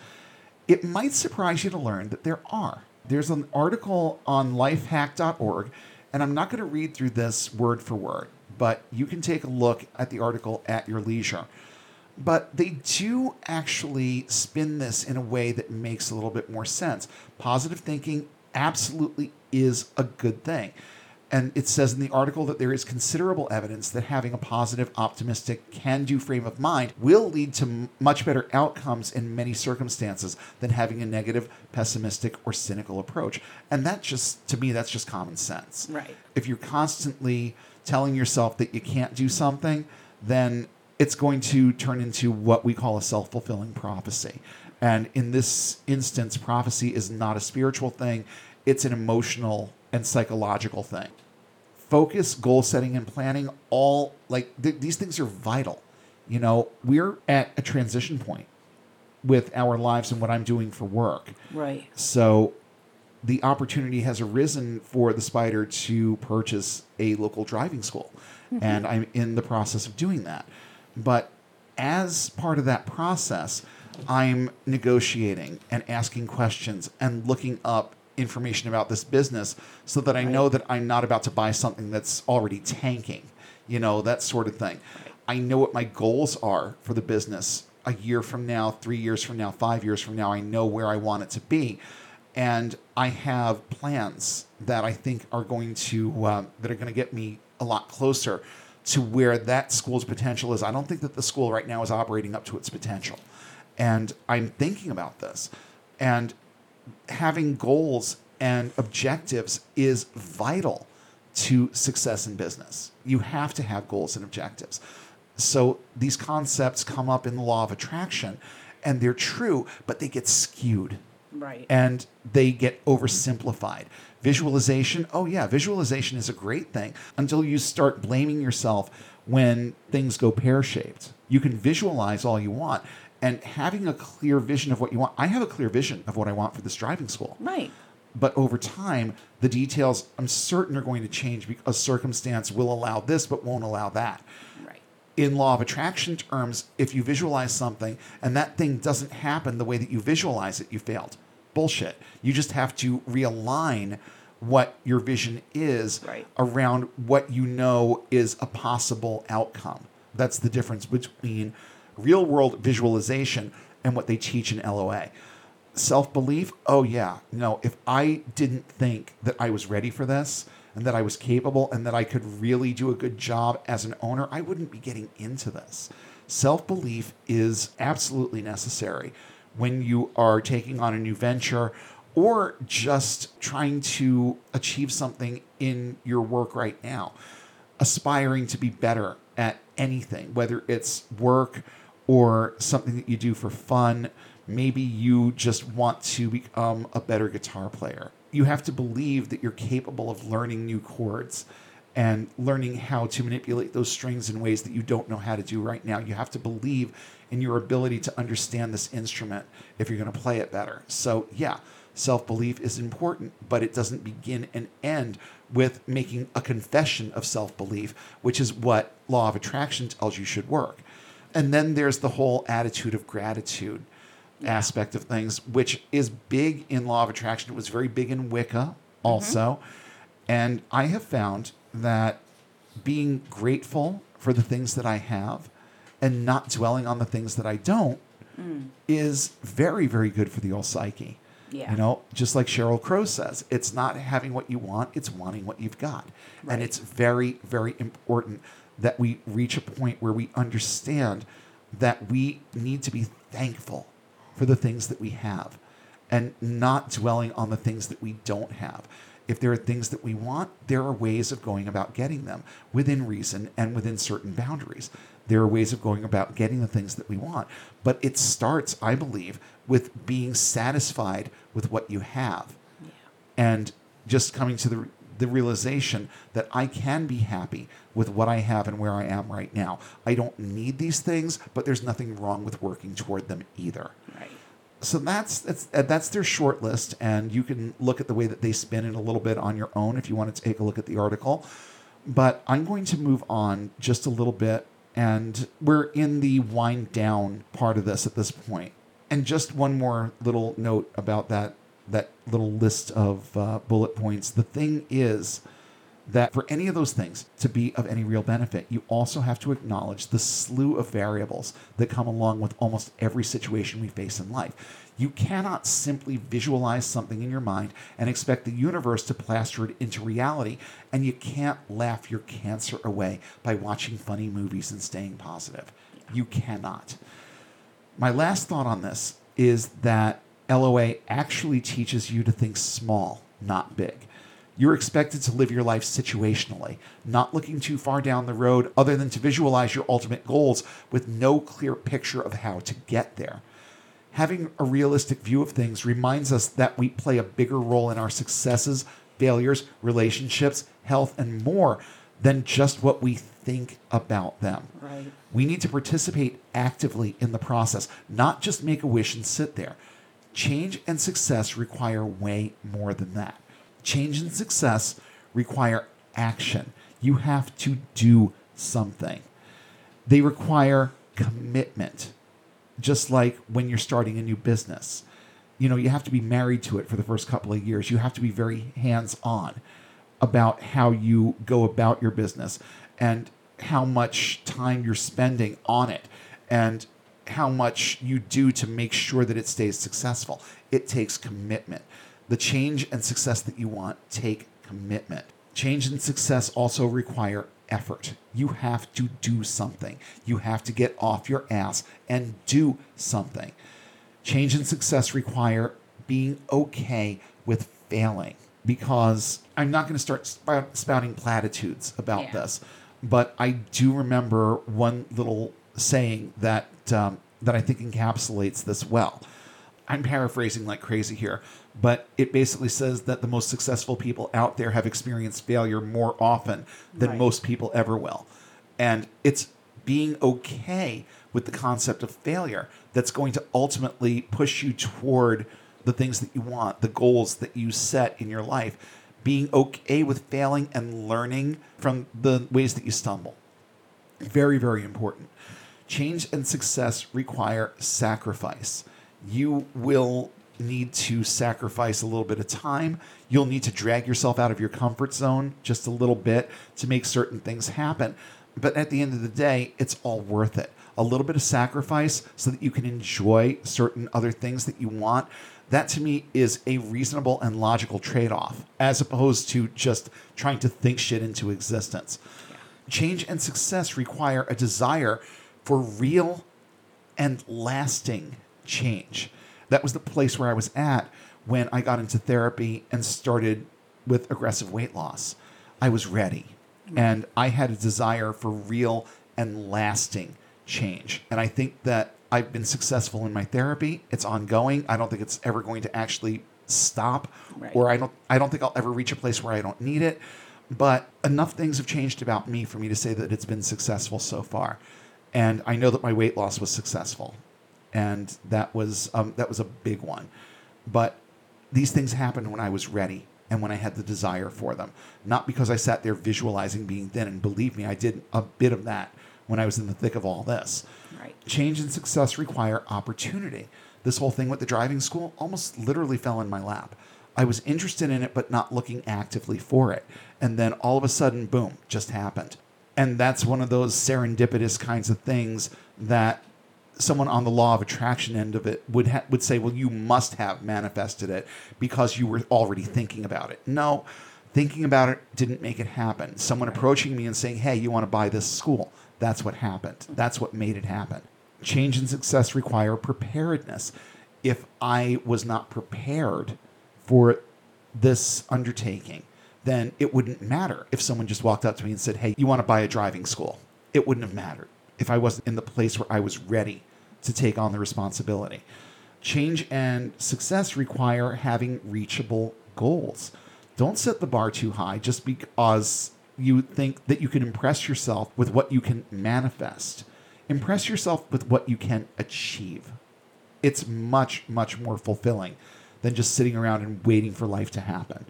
It might surprise you to learn that there are. There's an article on lifehack.org, and I'm not going to read through this word for word, but you can take a look at the article at your leisure. But they do actually spin this in a way that makes a little bit more sense. Positive thinking absolutely is a good thing. And it says in the article that there is considerable evidence that having a positive, optimistic, can do frame of mind will lead to m- much better outcomes in many circumstances than having a negative, pessimistic, or cynical approach. And that just, to me, that's just common sense. Right. If you're constantly telling yourself that you can't do something, then it's going to turn into what we call a self fulfilling prophecy. And in this instance, prophecy is not a spiritual thing, it's an emotional and psychological thing. Focus, goal setting, and planning all like th- these things are vital. You know, we're at a transition point with our lives and what I'm doing for work. Right. So the opportunity has arisen for the spider to purchase a local driving school. Mm-hmm. And I'm in the process of doing that. But as part of that process, I'm negotiating and asking questions and looking up information about this business so that I know that I'm not about to buy something that's already tanking, you know, that sort of thing. I know what my goals are for the business a year from now, three years from now, five years from now. I know where I want it to be and I have plans that I think are going to uh, that are going to get me a lot closer to where that school's potential is. I don't think that the school right now is operating up to its potential, and I'm thinking about this, and having goals and objectives is vital to success in business. You have to have goals and objectives. So these concepts come up in the law of attraction, and they're true, but they get skewed Right. and they get oversimplified. Visualization, oh yeah, visualization is a great thing until you start blaming yourself when things go pear shaped. You can visualize all you want, and having a clear vision of what you want. I have a clear vision of what I want for this driving school. right. But over time, the details I'm certain are going to change because circumstance will allow this but won't allow that Right. in law of attraction terms, if you visualize something and that thing doesn't happen the way that you visualize it, you failed. Bullshit. You just have to realign what your vision is Right. around what you know is a possible outcome. That's the difference between real world visualization and what they teach in LOA. Self belief, oh yeah, no, if I didn't think that I was ready for this and that I was capable and that I could really do a good job as an owner, I wouldn't be getting into this. Self belief is absolutely necessary when you are taking on a new venture or just trying to achieve something in your work right now aspiring to be better at anything, whether it's work or something that you do for fun. Maybe you just want to become a better guitar player. You have to believe that you're capable of learning new chords and learning how to manipulate those strings in ways that you don't know how to do right now. You have to believe in your ability to understand this instrument if you're going to play it better. So, yeah, self belief is important, but it doesn't begin and end with making a confession of self belief, which is what law of attraction tells you should work. And then there's the whole attitude of gratitude aspect of things, which is big in law of attraction. It was very big in Wicca mm-hmm. also. And I have found that being grateful for the things that I have and not dwelling on the things that I don't mm. is very, very good for the old psyche. Yeah. You know, just like Sheryl Crow says, it's not having what you want, it's wanting what you've got. Right. And it's very, very important that we reach a point where we understand that we need to be thankful for the things that we have and not dwelling on the things that we don't have. If there are things that we want, there are ways of going about getting them within reason and within certain boundaries. There are ways of going about getting the things that we want. But it starts, I believe, with being satisfied with what you have and just coming to the, the realization that I can be happy with what I have and where I am right now. I don't need these things, but there's nothing wrong with working toward them either Right. so that's that's uh, that's their short list, and you can look at the way that they spin it a little bit on your own if you want to take a look at the article. But I'm going to move on just a little bit, and we're in the wind down part of this at this point. And just one more little note about that that little list of uh, bullet points. The thing is that for any of those things to be of any real benefit, you also have to acknowledge the slew of variables that come along with almost every situation we face in life. You cannot simply visualize something in your mind and expect the universe to plaster it into reality, and you can't laugh your cancer away by watching funny movies and staying positive. You cannot. My last thought on this is that LOA actually teaches you to think small, not big. You're expected to live your life situationally, not looking too far down the road other than to visualize your ultimate goals with no clear picture of how to get there. Having a realistic view of things reminds us that we play a bigger role in our successes, failures, relationships, health, and more than just what we think about them. Right. We need to participate actively in the process, not just make a wish and sit there. Change and success require way more than that. Change and success require action. You have to do something. They require commitment, just like when you're starting a new business. You know, you have to be married to it for the first couple of years. You have to be very hands on about how you go about your business and how much time you're spending on it and how much you do to make sure that it stays successful. It takes commitment. The change and success that you want take commitment. Change and success also require effort. You have to do something. You have to get off your ass and do something. Change and success require being okay with failing because I'm not going to start spout- spouting platitudes about Yeah. this, but I do remember one little saying that um, that I think encapsulates this well. I'm paraphrasing like crazy here, but it basically says that the most successful people out there have experienced failure more often than Right. most people ever will. And it's being okay with the concept of failure that's going to ultimately push you toward the things that you want, the goals that you set in your life. Being okay with failing and learning from the ways that you stumble. Very, very important. Change and success require sacrifice. You will need to sacrifice a little bit of time. You'll need to drag yourself out of your comfort zone just a little bit to make certain things happen. But at the end of the day, it's all worth it. A little bit of sacrifice so that you can enjoy certain other things that you want. That to me is a reasonable and logical trade off, as opposed to just trying to think shit into existence. Change and success require a desire for real and lasting change. That was the place where I was at when I got into therapy and started with aggressive weight loss. I was ready and I had a desire for real and lasting change. And I think that I've been successful in my therapy. It's ongoing. I don't think it's ever going to actually stop Right. or I don't I don't think I'll ever reach a place where I don't need it. But enough things have changed about me for me to say that it's been successful so far. And I know that my weight loss was successful. And that was um, that was a big one. But these things happened when I was ready and when I had the desire for them. Not because I sat there visualizing being thin. And believe me, I did a bit of that when I was in the thick of all this. Right. Change and success require opportunity. This whole thing with the driving school almost literally fell in my lap. I was interested in it, but not looking actively for it. And then all of a sudden, boom, just happened. And that's one of those serendipitous kinds of things that someone on the law of attraction end of it would ha- would say, well, you must have manifested it because you were already thinking about it. No, thinking about it didn't make it happen. Someone approaching me and saying, hey, you want to buy this school? That's what happened. That's what made it happen. Change and success require preparedness. If I was not prepared for this undertaking, then it wouldn't matter if someone just walked up to me and said, Hey, you want to buy a driving school? It wouldn't have mattered if I wasn't in the place where I was ready to take on the responsibility. Change and success require having reachable goals. Don't set the bar too high just because you think that you can impress yourself with what you can manifest. Impress yourself with what you can achieve it's much, much more fulfilling than just sitting around and waiting for life to happen.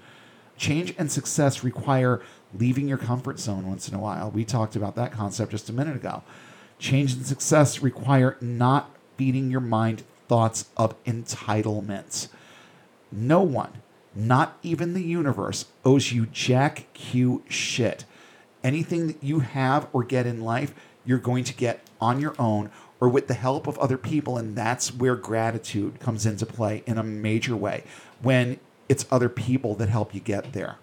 Change and success require leaving your comfort zone once in a while. We talked about that concept just a minute ago. Change and success require not feeding your mind thoughts of entitlement. No one, not even the universe, owes you jack Q shit. Anything that you have or get in life, you're going to get on your own or with the help of other people. And that's where gratitude comes into play in a major way when it's other people that help you get there.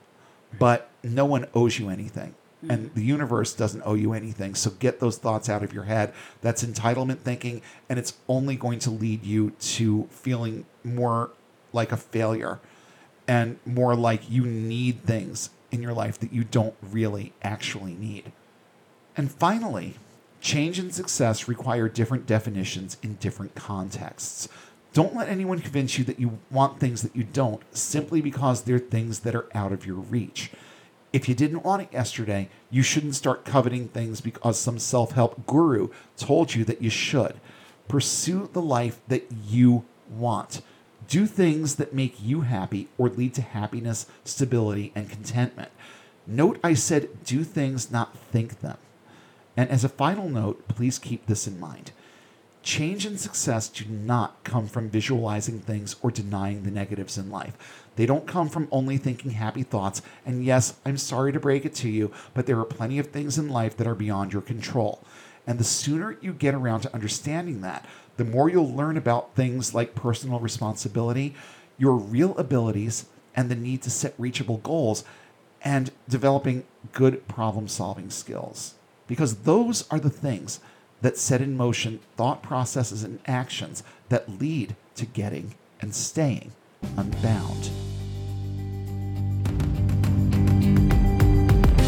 But no one owes you anything. And the universe doesn't owe you anything. So get those thoughts out of your head. That's entitlement thinking. And it's only going to lead you to feeling more like a failure and more like you need things in your life that you don't really actually need. And finally, change and success require different definitions in different contexts. Don't let anyone convince you that you want things that you don't simply because they're things that are out of your reach. If you didn't want it yesterday, you shouldn't start coveting things because some self help guru told you that you should. Pursue the life that you want. Do things that make you happy or lead to happiness, stability, and contentment. Note I said do things, not think them. And as a final note, please keep this in mind. Change and success do not come from visualizing things or denying the negatives in life. They don't come from only thinking happy thoughts. And yes, I'm sorry to break it to you, but there are plenty of things in life that are beyond your control. And the sooner you get around to understanding that, the more you'll learn about things like personal responsibility, your real abilities, and the need to set reachable goals, and developing good problem solving skills. Because those are the things that set in motion thought processes and actions that lead to getting and staying unbound.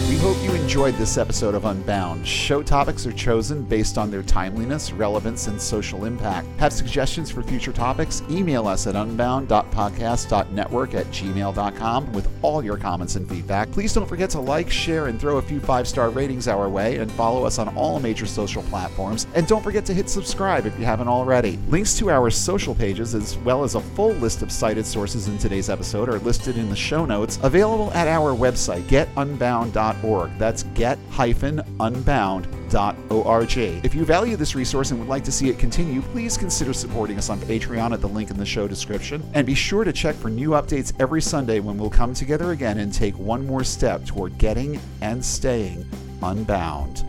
We hope you enjoyed this episode of Unbound. Show topics are chosen based on their timeliness, relevance, and social impact. Have suggestions for future topics? Email us at unbound.podcast.network at gmail.com with all your comments and feedback. Please don't forget to like, share, and throw a few five star ratings our way, and follow us on all major social platforms. And don't forget to hit subscribe if you haven't already. Links to our social pages, as well as a full list of cited sources in today's episode, are listed in the show notes, available at our website, getunbound.org. That's get-unbound.org. If you value this resource and would like to see it continue, please consider supporting us on Patreon at the link in the show description. And be sure to check for new updates every Sunday when we'll come together again and take one more step toward getting and staying unbound.